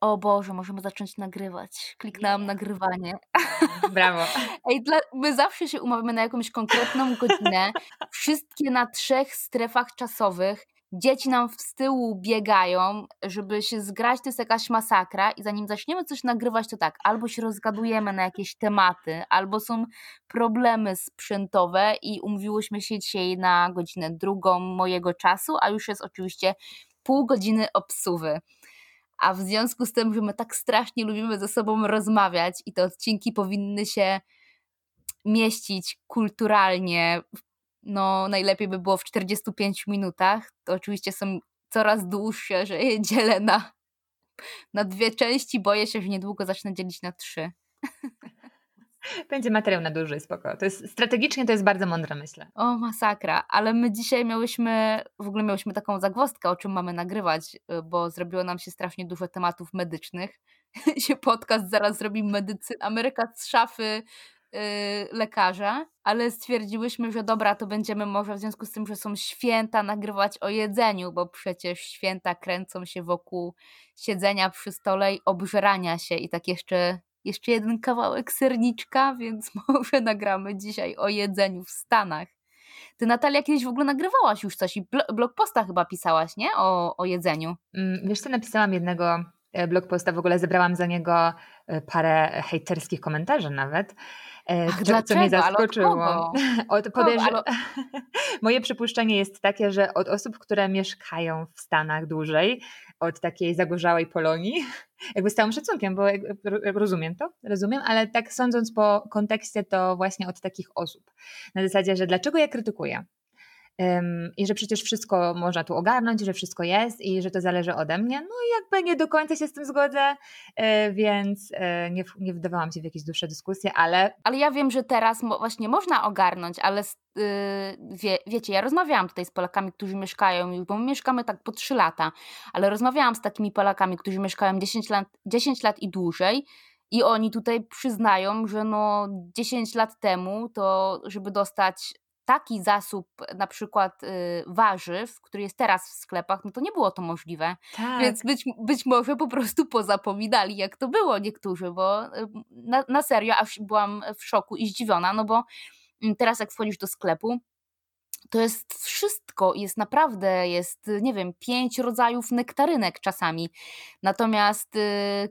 o Boże, możemy zacząć nagrywać. Kliknęłam yeah. nagrywanie. Brawo. Ej, dla, my zawsze się umawiamy na jakąś konkretną godzinę. Wszystkie na trzech strefach czasowych. Dzieci nam z tyłu biegają, żeby się zgrać, to jest jakaś masakra i zanim zaczniemy coś nagrywać, to tak, albo się rozgadujemy na jakieś tematy, albo są problemy sprzętowe i umówiłyśmy się dzisiaj na godzinę drugą mojego czasu, a już jest oczywiście pół godziny obsuwy. A w związku z tym, że my tak strasznie lubimy ze sobą rozmawiać i te odcinki powinny się mieścić kulturalnie, no najlepiej by było w 45 minutach, to oczywiście są coraz dłuższe, że je dzielę na, na dwie części. Boję się, że niedługo zacznę dzielić na trzy. Będzie materiał na dłużej, spoko. To jest, strategicznie to jest bardzo mądre, myślę. O, masakra. Ale my dzisiaj miałyśmy, w ogóle miałyśmy taką zagwozdkę, o czym mamy nagrywać, y, bo zrobiło nam się strasznie dużo tematów medycznych. się podcast zaraz zrobi medycyna, Ameryka z szafy yy, lekarza, ale stwierdziłyśmy, że dobra, to będziemy może w związku z tym, że są święta, nagrywać o jedzeniu, bo przecież święta kręcą się wokół siedzenia przy stole i obżerania się i tak jeszcze jeszcze jeden kawałek serniczka, więc może nagramy dzisiaj o jedzeniu w Stanach. Ty, Natalia, kiedyś w ogóle nagrywałaś już coś i blog posta chyba pisałaś, nie? O, o jedzeniu. Mm, wiesz co, napisałam jednego e, blog posta, w ogóle zebrałam za niego e, parę hejterskich komentarzy nawet. E, Ach, co, co mnie zaskoczyło. Od, podejrz... ale... Moje przypuszczenie jest takie, że od osób, które mieszkają w Stanach dłużej, od takiej zagorzałej Polonii, jakby z całym szacunkiem, bo rozumiem to, rozumiem, ale tak sądząc po kontekście, to właśnie od takich osób. Na zasadzie, że dlaczego ja krytykuję? I że przecież wszystko można tu ogarnąć, że wszystko jest i że to zależy ode mnie. No i jakby nie do końca się z tym zgodzę, e, więc e, nie, nie wdawałam się w jakieś dłuższe dyskusje, ale... Ale ja wiem, że teraz właśnie można ogarnąć, ale yy, wie, wiecie, ja rozmawiałam tutaj z Polakami, którzy mieszkają bo my mieszkamy tak po 3 lata, ale rozmawiałam z takimi Polakami, którzy mieszkają 10 lat, 10 lat i dłużej i oni tutaj przyznają, że no 10 lat temu to, żeby dostać taki zasób na przykład y, warzyw, który jest teraz w sklepach, no to nie było to możliwe. Tak. Więc być, być może po prostu pozapominali, jak to było niektórzy, bo y, na, na serio aż byłam w szoku i zdziwiona, no bo mm, teraz jak wchodzisz do sklepu, to jest wszystko, jest naprawdę, jest, nie wiem, pięć rodzajów nektarynek czasami. Natomiast y,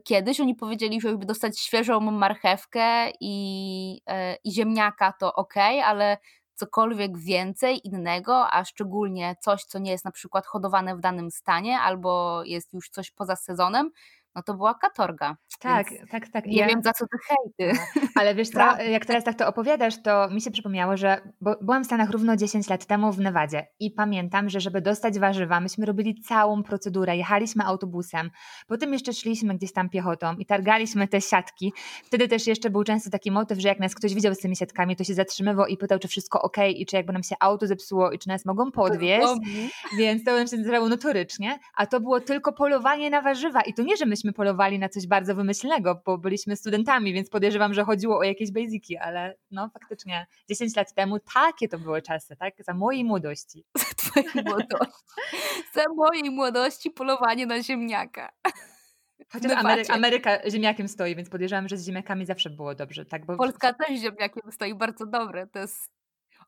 kiedyś oni powiedzieli, że żeby dostać świeżą marchewkę i, y, i ziemniaka, to ok, ale cokolwiek więcej innego, a szczególnie coś, co nie jest na przykład hodowane w danym stanie albo jest już coś poza sezonem, no to była katorga. Tak, tak, tak. Nie ja... wiem za co te hejty. Ale wiesz co, jak teraz tak to opowiadasz, to mi się przypomniało, że byłam w Stanach równo 10 lat temu w Nevadzie i pamiętam, że żeby dostać warzywa, myśmy robili całą procedurę, jechaliśmy autobusem, potem jeszcze szliśmy gdzieś tam piechotą i targaliśmy te siatki. Wtedy też jeszcze był często taki motyw, że jak nas ktoś widział z tymi siatkami, to się zatrzymywał i pytał, czy wszystko ok i czy jakby nam się auto zepsuło i czy nas mogą podwieźć. Więc to nam się nazywało notorycznie, a to było tylko polowanie na warzywa i to nie, że myśmy polowali na coś bardzo wymyślnego, bo byliśmy studentami, więc podejrzewam, że chodziło o jakieś basiki, ale no faktycznie 10 lat temu takie to były czasy, tak? Za mojej młodości. Za twojej młodości. Za mojej młodości polowanie na ziemniaka. Chociaż Ameryka, Ameryka ziemniakiem stoi, więc podejrzewam, że z ziemniakami zawsze było dobrze. Tak? Bo... Polska też ziemniakiem stoi bardzo dobre. To jest.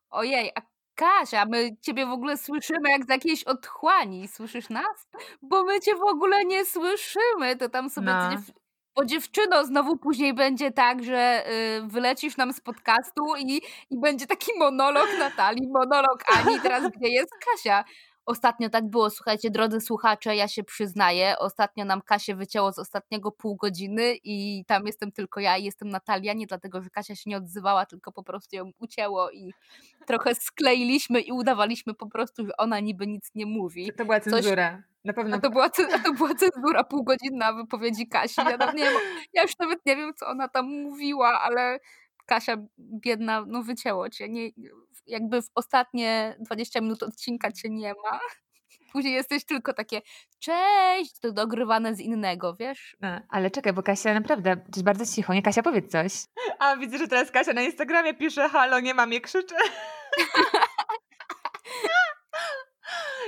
Ojej, a Kasia, my ciebie w ogóle słyszymy jak z jakiejś otchłani. Słyszysz nas? Bo my cię w ogóle nie słyszymy. To tam sobie no. dziew... bo dziewczyno, znowu później będzie tak, że y, wylecisz nam z podcastu i, i będzie taki monolog Natalii, monolog Ani, teraz gdzie jest Kasia? Ostatnio tak było, słuchajcie, drodzy słuchacze, ja się przyznaję, ostatnio nam Kasię wycięło z ostatniego pół godziny i tam jestem tylko ja i jestem Natalia, nie dlatego, że Kasia się nie odzywała, tylko po prostu ją ucięło i trochę skleiliśmy i udawaliśmy po prostu, że ona niby nic nie mówi. To była cenzura. Coś... Na pewno. A to, była, a to była cenzura półgodzinna wypowiedzi Kasi. Ja, nie, ja już nawet nie wiem, co ona tam mówiła, ale Kasia biedna, no wycięło cię. Nie, jakby w ostatnie 20 minut odcinka cię nie ma. Później jesteś tylko takie cześć, to dogrywane z innego, wiesz? A, ale czekaj, bo Kasia naprawdę, to jest bardzo cicho, nie? Kasia, powiedz coś. A widzę, że teraz Kasia na Instagramie pisze halo, nie mam je, krzyczy.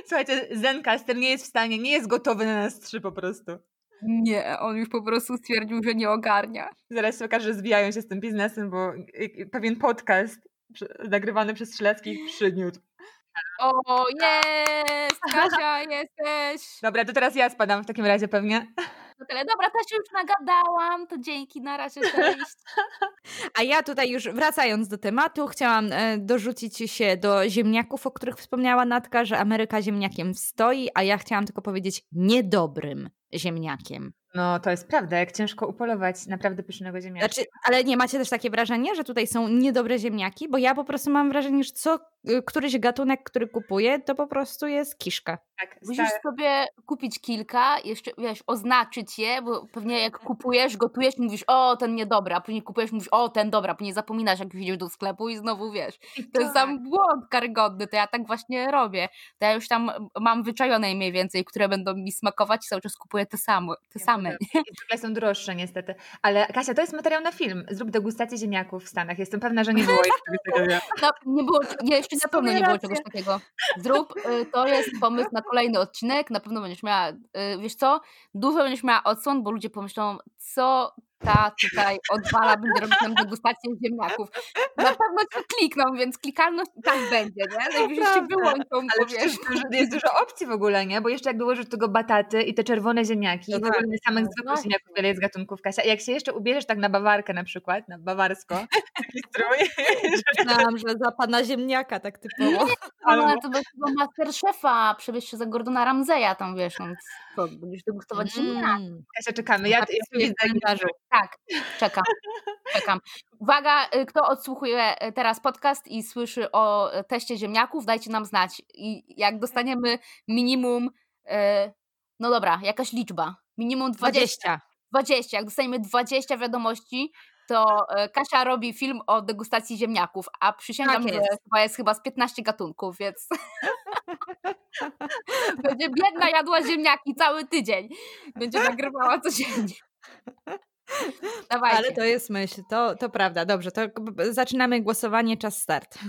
Słuchajcie, Zencaster nie jest w stanie, nie jest gotowy na nas trzy po prostu. Nie, on już po prostu stwierdził, że nie ogarnia. Zaraz się okaże, że zwijają się z tym biznesem, bo pewien podcast nagrywany przez Strzeleckich przyniósł. O, jest! Kasia, jesteś! Dobra, to teraz ja spadam w takim razie pewnie. No tyle. Dobra, też już nagadałam, to dzięki, na razie cześć. A ja tutaj już wracając do tematu, chciałam e, dorzucić się do ziemniaków, o których wspomniała Natka, że Ameryka ziemniakiem stoi, a ja chciałam tylko powiedzieć niedobrym ziemniakiem. No, to jest prawda, jak ciężko upolować naprawdę pysznego ziemniaka. Znaczy, ale nie macie też takie wrażenie, że tutaj są niedobre ziemniaki? Bo ja po prostu mam wrażenie, że co któryś gatunek, który kupuję, to po prostu jest kiszka. Tak, Musisz sobie kupić kilka, jeszcze wiesz, oznaczyć je, bo pewnie jak kupujesz, gotujesz, mówisz, o, ten niedobry, a później kupujesz, mówisz, o, ten dobra, później zapominasz, jak idziesz do sklepu i znowu wiesz. To jest sam błąd karygodny, to ja tak właśnie robię. To ja już tam mam wyczajone mniej więcej, które będą mi smakować i cały czas kupuję te same. Te same. Zwykle są droższe niestety. Ale Kasia, to jest materiał na film. Zrób degustację ziemniaków w Stanach. Jestem pewna, że nie było jeszcze No, nie było, nie, jeszcze na pewno nie było czegoś takiego. Zrób, y, to jest pomysł na kolejny odcinek. Na pewno będziesz miała, y, wiesz co, dużo będziesz miała odsłon, bo ludzie pomyślą, co ta tutaj odwala, będzie robić nam degustację ziemniaków. Na pewno ci klikną, więc klikalność tak będzie, nie? Najwyżej się wyłączą, Ale wiesz, że jest dużo opcji w ogóle, nie? Bo jeszcze jak dołożysz do tego bataty i te czerwone ziemniaki, no tak, no samych no zwykłych ziemniaków, wiele jest gatunków, Kasia. I jak się jeszcze ubierzesz tak na bawarkę na przykład, na bawarsko. Myślałam, że za pana ziemniaka tak typowo. Nie, ale to był Masterchefa, przebierz się za Gordona Ramseya tam, wiesz, on, to będziesz degustować mm. ziemniaki. Kasia, czekamy. Ja, ja, ja, ja tak, czekam. czekam. Uwaga, y, kto odsłuchuje y, teraz podcast i słyszy o teście ziemniaków, dajcie nam znać. I jak dostaniemy minimum, y, no dobra, jakaś liczba. Minimum 20. 20. 20. Jak dostaniemy 20 wiadomości, to Kasia robi film o degustacji ziemniaków, a przysięgam, tak jest. że chyba jest chyba z 15 gatunków, więc będzie biedna jadła ziemniaki cały tydzień. Będzie nagrywała codziennie. Dawajcie. Ale to jest myśl, to, to prawda. Dobrze, to zaczynamy głosowanie, czas start.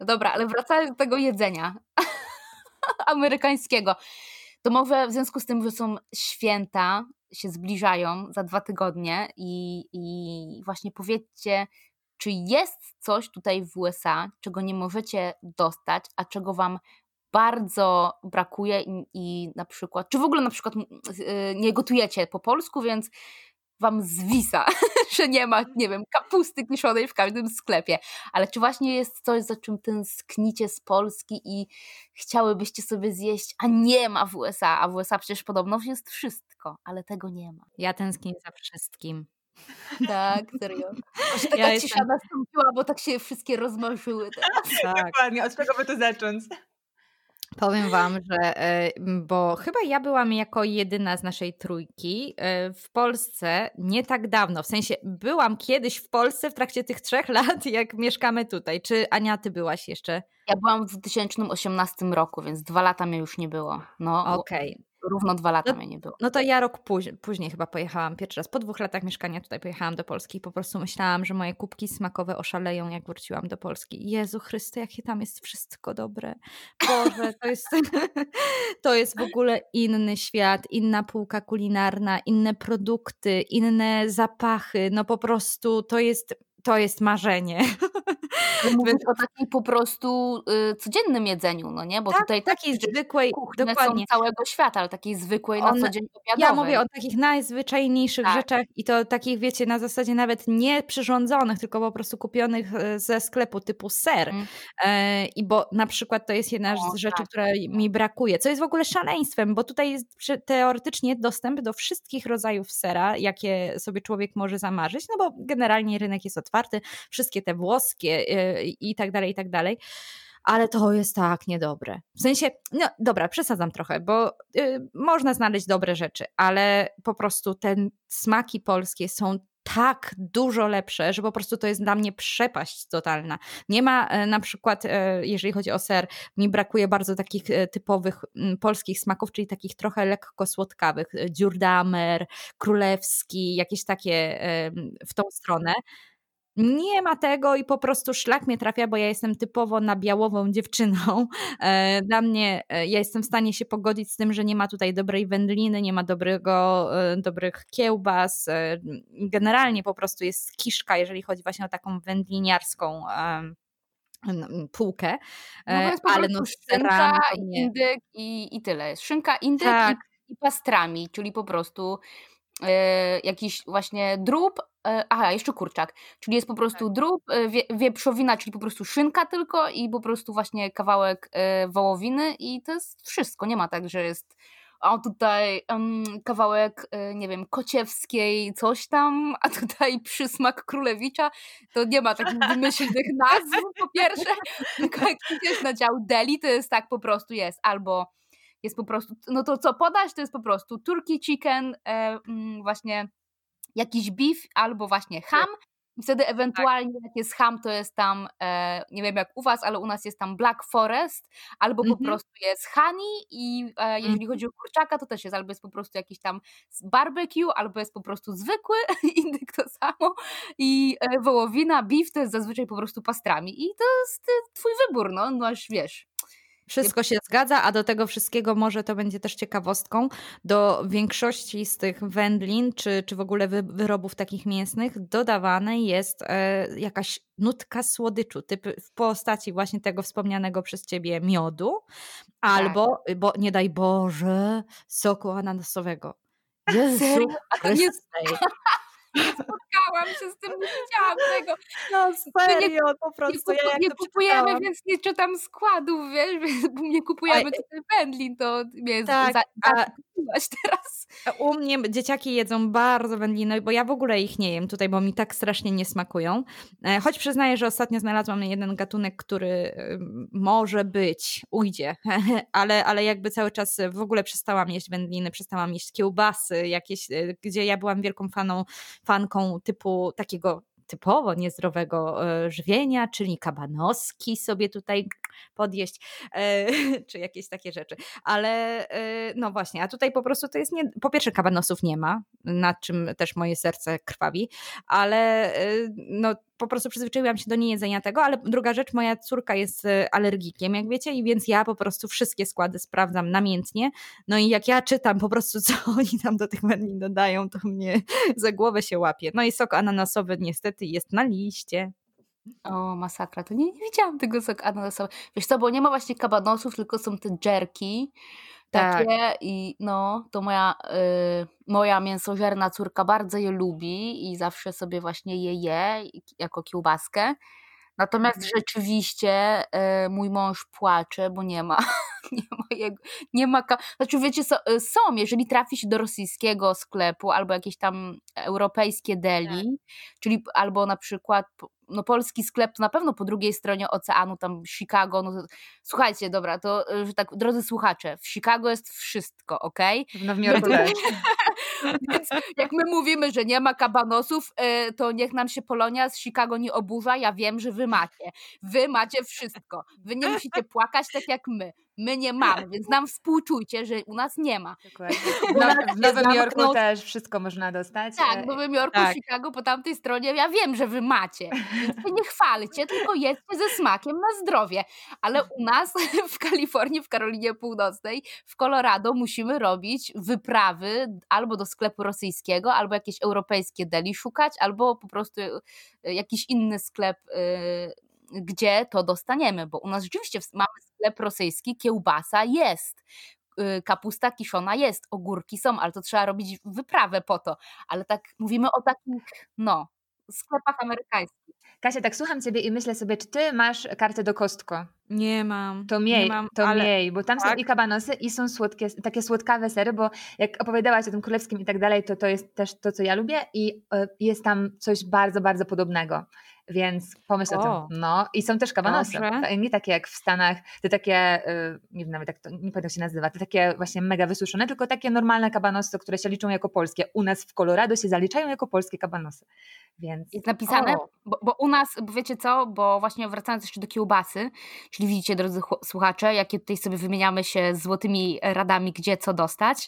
No dobra, ale wracając do tego jedzenia amerykańskiego, to może w związku z tym, że są święta, się zbliżają za dwa tygodnie i, i właśnie powiedzcie, czy jest coś tutaj w USA, czego nie możecie dostać, a czego wam bardzo brakuje i, i na przykład, czy w ogóle na przykład y, nie gotujecie po polsku, więc wam zwisa, że nie ma, nie wiem, kapusty kiszonej w każdym sklepie. Ale czy właśnie jest coś, za czym tęsknicie z Polski i chciałybyście sobie zjeść, a nie ma w USA, a w USA przecież podobno jest wszystko, ale tego nie ma. Ja tęsknię za wszystkim. Tak, serio. Może taka ja cisza jestem... nastąpiła, bo tak się wszystkie rozmarzyły teraz. Tak. Dokładnie, od czego by tu zacząć? Powiem Wam, że e, bo chyba ja byłam jako jedyna z naszej trójki e, w Polsce nie tak dawno. W sensie byłam kiedyś w Polsce w trakcie tych trzech lat, jak mieszkamy tutaj. Czy Ania, ty byłaś jeszcze? Ja byłam w 2018 roku, więc dwa lata mnie już nie było. No, Okej. Okay równo dwa lata no, mnie nie było. No to ja rok później, później chyba pojechałam pierwszy raz. Po dwóch latach mieszkania tutaj pojechałam do Polski i po prostu myślałam, że moje kubki smakowe oszaleją, jak wróciłam do Polski. Jezu Chryste, jakie tam jest wszystko dobre. Boże, to jest, to jest w ogóle inny świat, inna półka kulinarna, inne produkty, inne zapachy. No po prostu to jest to jest marzenie. Mówisz o takim po prostu y, codziennym jedzeniu, no nie? Bo tak, tutaj takiej zwykłej, dokładnie. całego świata, ale takiej zwykłej na co dzień obiadowej. Ja mówię o takich najzwyczajniejszych tak. rzeczach i to takich, wiecie, na zasadzie nawet nie przyrządzonych, tylko po prostu kupionych e, ze sklepu typu ser. Mm. E, I bo na przykład to jest jedna o, z rzeczy, tak. która mi brakuje, co jest w ogóle szaleństwem, bo tutaj jest teoretycznie dostęp do wszystkich rodzajów sera, jakie sobie człowiek może zamarzyć, no bo generalnie rynek jest otwarty wszystkie te włoskie i tak dalej, i tak dalej ale to jest tak niedobre. W sensie, no dobra, przesadzam trochę, bo y, można znaleźć dobre rzeczy, ale po prostu te smaki polskie są tak dużo lepsze, że po prostu to jest dla mnie przepaść totalna. Nie ma e, na przykład, e, jeżeli chodzi o ser, mi brakuje bardzo takich e, typowych polskich smaków, czyli takich trochę lekko słodkawych. Dziurdamer, królewski, jakieś takie w tą stronę. Nie ma tego i po prostu szlak mnie trafia, bo ja jestem typowo na białową dziewczyną. E, dla mnie, e, ja jestem w stanie się pogodzić z tym, że nie ma tutaj dobrej wędliny, nie ma dobrego, e, dobrych kiełbas. Generalnie po prostu jest kiszka, jeżeli chodzi właśnie o taką wędliniarską półkę. No ale no szynka, indyk i, i tyle. Szynka, indyk tak. i, i pastrami, czyli po prostu e, jakiś właśnie drób, aha, jeszcze kurczak, czyli jest po prostu tak. drób, e, wie, wieprzowina, czyli po prostu szynka tylko i po prostu właśnie kawałek e, wołowiny i to jest wszystko, nie ma tak, że jest a tutaj um, kawałek, e, nie wiem, kociewskiej coś tam, a tutaj przysmak królewicza, to nie ma takich wymyślnych nazw po pierwsze, tylko jak idziesz na dział deli, to jest tak po prostu jest, albo jest po prostu, no to co podać, to jest po prostu turkey chicken, e, mm, właśnie jakiś beef albo właśnie ham i wtedy tak. ewentualnie tak. jak jest ham, to jest tam, e, nie wiem jak u was, ale u nas jest tam Black Forest, albo mm -hmm. po mhm. prostu jest honey i e, jeżeli -hmm. chodzi o kurczaka, to też jest albo jest po prostu jakiś tam barbecue, albo jest po prostu zwykły, indyk to samo i e, wołowina, beef to jest zazwyczaj po prostu pastrami i to jest e, twój wybór, no, no aż wiesz. Wszystko się zgadza, a do tego wszystkiego może to będzie też ciekawostką. Do większości z tych wędlin, czy, czy w ogóle wy, wyrobów takich mięsnych, dodawane jest e, jakaś nutka słodyczu, typ w postaci właśnie tego wspomnianego przez ciebie miodu, albo, tak. bo nie daj Boże, soku ananasowego. Jezu, to nie, spotkałam się z tym, nie widziałam tego. No serio, nie, po prostu. Nie, ja nie kupujemy, więc nie czytam składów, wiesz, bo nie kupujemy tutaj wędlin, to mnie tak, za, a, teraz. U mnie dzieciaki jedzą bardzo wędliny, bo ja w ogóle ich nie jem tutaj, bo mi tak strasznie nie smakują. E, choć przyznaję, że ostatnio znalazłam jeden gatunek, który może być, ujdzie, ale, ale jakby cały czas w ogóle przestałam jeść wędliny, przestałam jeść kiełbasy jakieś, e, gdzie ja byłam wielką faną fanką typu takiego typowo niezdrowego e, żywienia, czyli kabanoski sobie tutaj podjeść, e, czy jakieś takie rzeczy. Ale e, no właśnie, a tutaj po prostu to jest nie, po pierwsze kabanosów nie ma, nad czym też moje serce krwawi, ale no po prostu przyzwyczaiłam się do niejedzenia tego, ale druga rzecz, moja córka jest e, alergikiem, jak wiecie, i więc ja po prostu wszystkie składy sprawdzam namiętnie. No i jak ja czytam po prostu, co oni tam do tych wędlin dodają, to mnie za głowę się łapie. No i sok ananasowy niestety jest na liście. O, masakra, to nie, nie widziałam tego soku ananasowego. Wiesz co, bo nie ma właśnie kabanosów, tylko są te jerki, takie tak. i no, to moja, y, moja mięsożerna córka bardzo je lubi i zawsze sobie właśnie je je jako kiełbaskę. Natomiast mhm. rzeczywiście y, mój mąż płacze, bo nie ma, nie ma jego, nie ma, znaczy wiecie, so, y, są, jeżeli trafi się do rosyjskiego sklepu albo jakieś tam europejskie deli, tak. czyli albo na przykład no polski sklep to na pewno po drugiej stronie oceanu, tam Chicago, no to, słuchajcie, dobra, to że tak, drodzy słuchacze, w Chicago jest wszystko, ok? W Jorku Więc jak my mówimy, że nie ma kabanosów, e, to niech nam się Polonia z Chicago nie oburza, ja wiem, że wy macie. Wy macie wszystko. Wy nie musicie płakać tak jak my my nie mamy, więc nam współczujcie, że u nas nie ma. Dokładnie. No, w Nowym Jorku też wszystko można dostać. Tak, w Nowym Jorku, tak. Chicago, po tamtej stronie, ja wiem, że wy macie, więc nie chwalcie, tylko jedzcie ze smakiem na zdrowie. Ale u nas w Kalifornii, w Karolinie Północnej, w Colorado musimy robić wyprawy albo do sklepu rosyjskiego, albo jakieś europejskie deli szukać, albo po prostu e, jakiś inny sklep y, gdzie to dostaniemy, bo u nas rzeczywiście mamy sklep rosyjski, kiełbasa jest, y, kapusta kiszona jest, ogórki są, ale to trzeba robić wyprawę po to. Ale tak mówimy o takich, no, sklepach amerykańskich. Kasia, tak słucham Ciebie i myślę sobie, czy Ty masz kartę do Kostko? Nie mam. To miej, nie mam, to ale... miej, bo tam tak? są i kabanosy i są słodkie, takie słodkawe sery, bo jak opowiadałaś o tym królewskim i tak dalej, to to jest też to, co ja lubię i y, jest tam coś bardzo, bardzo podobnego. Więc pomyśl o, o tym. No i są też kabanosy. Nie takie jak w Stanach, te takie, y, nie wiem nawet jak to, nie pamiętam się nazywa, te takie właśnie mega wysuszone, tylko takie normalne kabanosy, które się liczą jako polskie. U nas w Colorado się zaliczają jako polskie kabanosy. Więc... Jest napisane, bo, bo, u nas, bo wiecie co, bo właśnie wracając jeszcze do kiełbasy, czyli widzicie drodzy słuchacze, jakie tutaj sobie wymieniamy się złotymi radami, gdzie co dostać,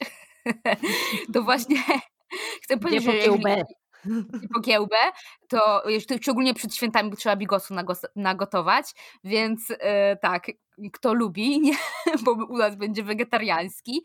to właśnie chcę powiedzieć, że jeżeli, po kiełbę, to szczególnie przed świętami trzeba bigosu nagotować, więc e, tak, kto lubi, nie, bo u nas będzie wegetariański,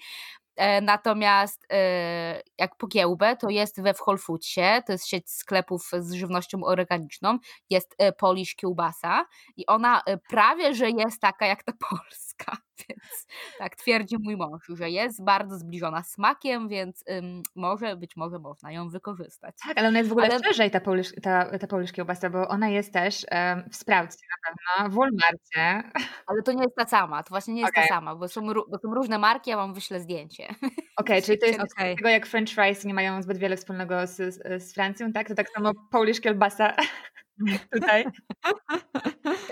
E, natomiast e, jak po kiełbę, to jest we Whole Foodsie, to jest sieć sklepów z żywnością organiczną, jest e, Polish kiełbasa i ona prawie, że jest taka jak ta polska, więc tak twierdzi mój mąż, że jest bardzo zbliżona smakiem, więc um, może, być może można ją wykorzystać. Tak, ale ona jest w ogóle ale... szerzej ta Polish, ta, ta Polish kiełbasa, bo ona jest też um, w Sproucie na pewno, w Walmartie. Ale to nie jest ta sama, to właśnie nie jest okay. ta sama, bo są, bo są różne marki, ja wam wyślę zdjęcie. Okej, okay, czyli to jest okay. tego jak french fries nie mają zbyt wiele wspólnego z, z Francją, tak? To tak samo Polish kielbasa tutaj.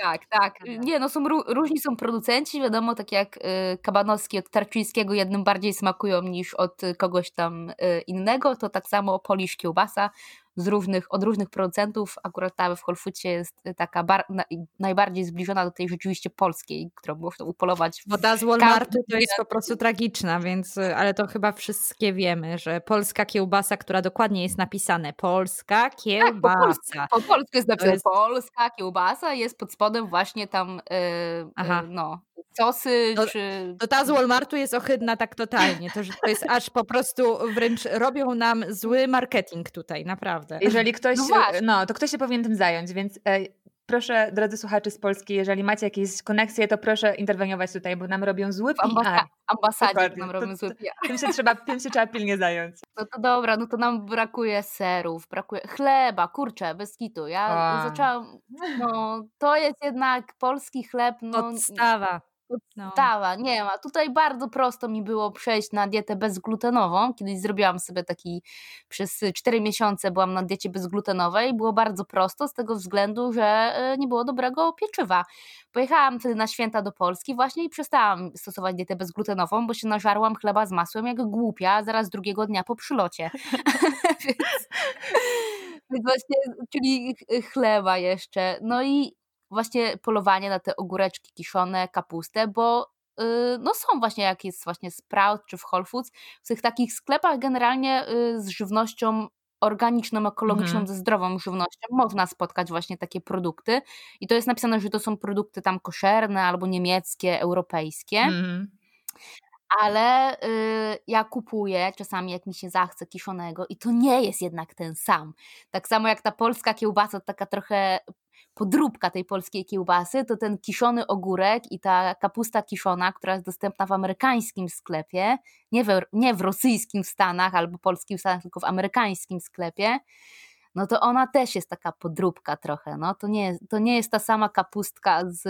Tak, tak. Nie, no są różni są producenci, wiadomo, tak jak y, Kabanowski od Tarczyńskiego jednym bardziej smakują niż od kogoś tam y, innego, to tak samo Polish kiełbasa z różnych, od różnych producentów. Akurat ta w Whole Foodsie jest taka bar, na, najbardziej zbliżona do tej rzeczywiście polskiej, którą można upolować. Woda z Walmartu to jest po prostu tragiczna, więc, ale to chyba wszystkie wiemy, że polska kiełbasa, która dokładnie jest napisane polska kiełbasa. Tak, po, polsku, po polsku jest napisane jest... polska kiełbasa, jest pod spodem właśnie tam yy, yy, no, sosy, to, czy... To ta z Walmartu jest ohydna tak totalnie, to, że to jest aż po prostu wręcz robią nam zły marketing tutaj, naprawdę. Jeżeli ktoś, no, no to ktoś się powinien tym zająć, więc e, proszę, drodzy słuchacze z Polski, jeżeli macie jakieś koneksje, to proszę interweniować tutaj, bo nam robią zły PR. Ambasa ambasadzie Dokładnie. nam robią zły PR. Tym się, trzeba, tym się trzeba pilnie zająć. No to dobra, no to nam brakuje serów, brakuje chleba, kurczę, bez kitu. Ja o. zaczęłam, no to jest jednak polski chleb. No, Podstawa podstawa. No. Nie ma. Tutaj bardzo prosto mi było przejść na dietę bezglutenową. Kiedyś zrobiłam sobie taki, przez 4 miesiące byłam na diecie bezglutenowej. Było bardzo prosto z tego względu, że e, nie było dobrego pieczywa. Pojechałam wtedy na święta do Polski właśnie i przestałam stosować dietę bezglutenową, bo się nażarłam chleba z masłem jak głupia zaraz drugiego dnia po przylocie. więc właśnie, czyli chleba jeszcze. No i właśnie polowanie na te ogóreczki kiszone, kapustę, bo yy, no są właśnie jak jest właśnie Sprout czy w Whole Foods, w tych takich sklepach generalnie yy, z żywnością organiczną, ekologiczną, mhm. ze zdrową żywnością można spotkać właśnie takie produkty i to jest napisane, że to są produkty tam koszerne albo niemieckie, europejskie. Mhm ale y, ja kupuję czasami, jak mi się zachce kiszonego, i to nie jest jednak ten sam. Tak samo jak ta polska kiełbasa, taka trochę podróbka tej polskiej kiełbasy, to ten kiszony ogórek i ta kapusta kiszona, która jest dostępna w amerykańskim sklepie, nie w, nie w rosyjskim Stanach albo polskim Stanach, tylko w amerykańskim sklepie, no to ona też jest taka podróbka trochę. No. To, nie, to nie jest ta sama kapustka z,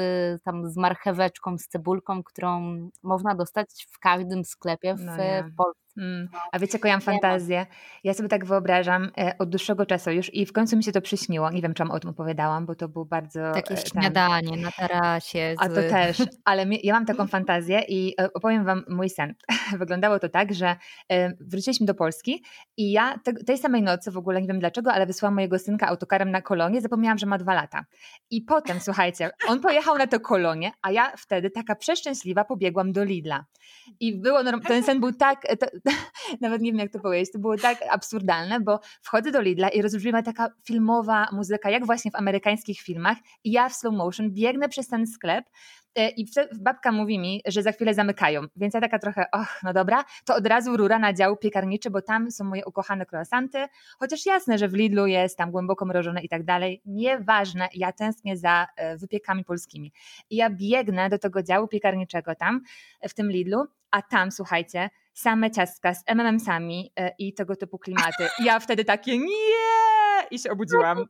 tam z marcheweczką, z cebulką, którą można dostać w każdym sklepie w, no w Polsce. Mm. A wiecie, jaką ja mam fantazję? Ja sobie tak wyobrażam e, od dłuższego czasu już i w końcu mi się to przyśniło. Nie wiem, czy o tym opowiadałam, bo to był bardzo... Takie e, śniadanie na tarasie. Z... A to też, ale ja mam taką fantazję i e, opowiem wam mój sen. Wyglądało to tak, że wróciliśmy do Polski i ja te, tej samej nocy, w ogóle nie wiem dlaczego, ale wysłałam mojego synka autokarem na kolonie, zapomniałam, że ma dwa lata. I potem, słuchajcie, on pojechał na to kolonie, a ja wtedy taka przeszczęśliwa pobiegłam do Lidla. I było, ten sen był tak, to, nawet nie wiem jak to powiedzieć, to było tak absurdalne, bo wchodzę do Lidla i rozbrzmiewa taka filmowa muzyka, jak właśnie w amerykańskich filmach. I ja w slow motion biegnę przez ten sklep e, i babka mówi mi, że za chwilę zamykają, więc ja taka trochę, och, no dobra, to od razu rura na dział piekarniczy, bo tam są moje ukochane croissanty, chociaż jasne, że w Lidlu jest tam głęboko mrożone i tak dalej, nieważne, ja tęsknię za e, wypiekami polskimi. I ja biegnę do tego działu piekarniczego tam, w tym Lidlu, a tam, słuchajcie, same ciastka z MMM-sami e, i tego typu klimaty. I ja wtedy takie nie! I się obudziłam.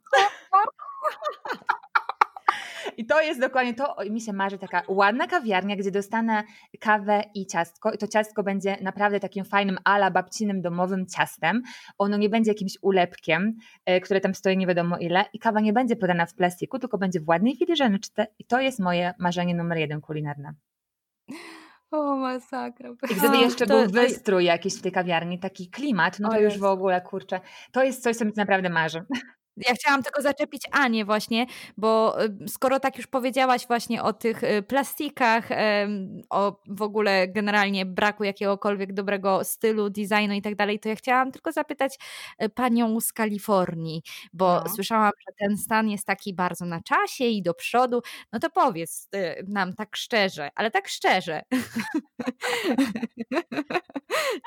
I to jest dokładnie to, mi się marzy taka ładna kawiarnia, gdzie dostanę kawę i ciastko i to ciastko będzie naprawdę takim fajnym ala babcinym domowym ciastem. Ono nie będzie jakimś ulepkiem, e, które tam stoi nie wiadomo ile i kawa nie będzie podana w plastiku, tylko będzie w ładnej filiżaneczce i to jest moje marzenie numer jeden kulinarne. O, masakra. I gdyby jeszcze to, był wystrój jakiś w tej kawiarni, taki klimat, no to już w ogóle, kurczę, to jest coś, co mi naprawdę marzy. Ja chciałam tylko zaczepić Anię właśnie, bo y, skoro tak już powiedziałaś właśnie o tych y, plastikach, o w ogóle generalnie braku jakiegokolwiek dobrego stylu, designu i tak dalej, to ja chciałam tylko zapytać y, panią z Kalifornii, bo no. słyszałam, że ten stan jest taki bardzo na czasie i do przodu. No to powiedz nam tak szczerze, ale tak szczerze.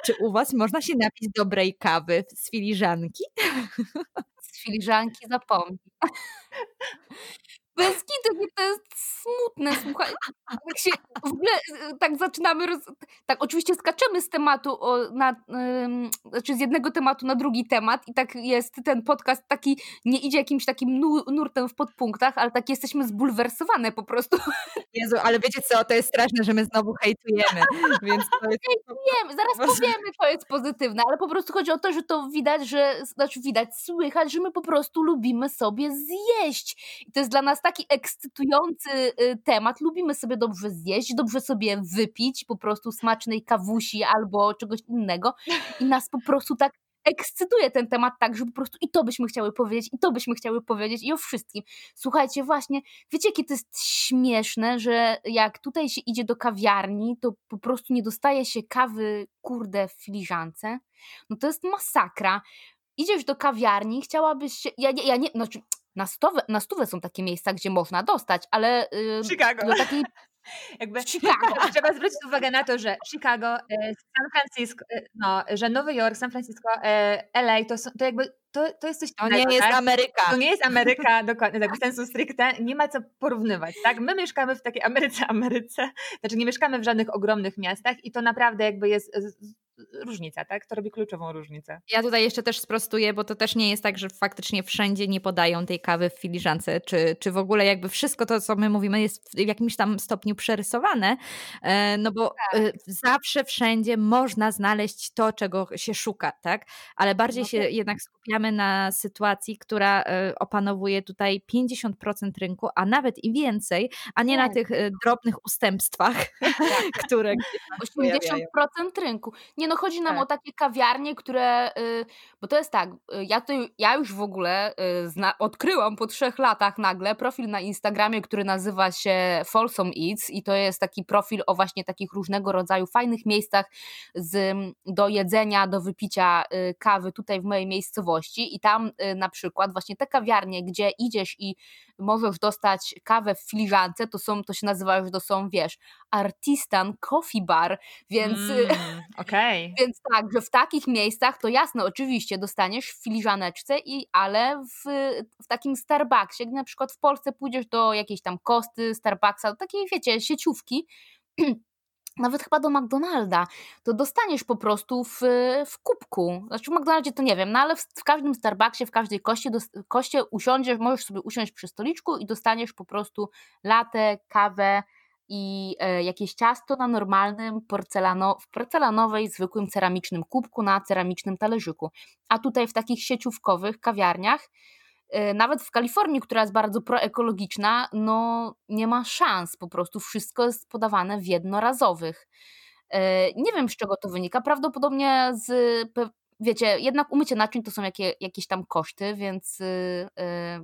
Czy u was można się napić dobrej kawy z filiżanki? z filiżanki zapomnij. Bez kitu, to jest smutne, słuchaj. Tak się w ogóle y, tak zaczynamy, roz... tak oczywiście skaczemy z tematu, na, ym, znaczy z jednego tematu na drugi temat i tak jest ten podcast taki, nie idzie jakimś takim nurtem w podpunktach, ale tak jesteśmy zbulwersowane po prostu. Jezu, ale wiecie co, to jest straszne, że my znowu hejtujemy, więc to jest... Hejtujemy, zaraz powiemy, to jest pozytywne, ale po prostu chodzi o to, że to widać, że, znaczy widać, słychać, że my po prostu lubimy sobie zjeść i to jest dla nas taki ekscytujący y, temat. Lubimy sobie dobrze zjeść, dobrze sobie wypić po prostu smacznej kawusi albo czegoś innego i nas po prostu tak ekscytuje ten temat tak, że po prostu i to byśmy chciały powiedzieć, i to byśmy chciały powiedzieć, i o wszystkim. Słuchajcie, właśnie, wiecie, jakie to jest śmieszne, że jak tutaj się idzie do kawiarni, to po prostu nie dostaje się kawy, kurde, w filiżance. No to jest masakra. Idziesz do kawiarni, chciałabyś się. Ja, ja, nie. Znaczy, na, stówę, na stówę są takie miejsca, gdzie można dostać, ale. Yy, Chicago. Do takiej jakby Chicago. trzeba zwrócić uwagę na to, że Chicago, e, San Francisco, e, no, że Nowy Jork, San Francisco, e, LA to, są, to jakby to, to jest coś To nie jest tak? Ameryka. To nie jest Ameryka, dokładnie, tak, w sensu stricte, nie ma co porównywać, tak? My mieszkamy w takiej Ameryce, Ameryce, znaczy nie mieszkamy w żadnych ogromnych miastach i to naprawdę jakby jest różnica, tak? To robi kluczową różnicę. Ja tutaj jeszcze też sprostuję, bo to też nie jest tak, że faktycznie wszędzie nie podają tej kawy w filiżance, czy, czy w ogóle jakby wszystko to, co my mówimy, jest w jakimś tam stopniu przerysowane, e, no bo tak. E, zawsze wszędzie można znaleźć to, czego się szuka, tak? Ale bardziej no się tak. jednak skupiamy na sytuacji, która e, opanowuje tutaj 50% rynku, a nawet i więcej, a nie tak. na tych drobnych ustępstwach, tak. które 80% rynku. Nie nie no, chodzi nam tak. o takie kawiarnie, które, y, bo to jest tak, y, ja, to, ja już w ogóle y, zna, odkryłam po trzech latach nagle profil na Instagramie, który nazywa się Folsom Eats i to jest taki profil o właśnie takich różnego rodzaju fajnych miejscach z, do jedzenia, do wypicia kawy tutaj w mojej miejscowości i tam na przykład właśnie te kawiarnie, gdzie idziesz i możesz dostać kawę w filiżance, to są, to się nazywa, że to są, wiesz, Artistan Coffee Bar, więc mm, okay. więc tak, że w takich miejscach to jasne, oczywiście dostaniesz w filiżaneczce, i, ale w, w takim Starbucksie, jak na przykład w Polsce pójdziesz do jakiejś tam Kosty, Starbucksa, do takiej, wiecie, sieciówki, nawet chyba do McDonalda, to dostaniesz po prostu w, w kubku. Znaczy w McDonaldzie to nie wiem, no ale w, w każdym Starbucksie, w każdej koście, do, koście usiądziesz, możesz sobie usiąść przy stoliczku i dostaniesz po prostu latę, kawę i e, jakieś ciasto na normalnym porcelano, w porcelanowej, zwykłym ceramicznym kubku na ceramicznym talerzyku. A tutaj w takich sieciówkowych kawiarniach E, nawet w Kalifornii, która jest bardzo proekologiczna, no nie ma szans, po prostu wszystko jest podawane w jednorazowych. E, nie wiem z czego to wynika, prawdopodobnie z, wiecie, jednak umycie naczyń to są jakie, jakieś tam koszty, więc e,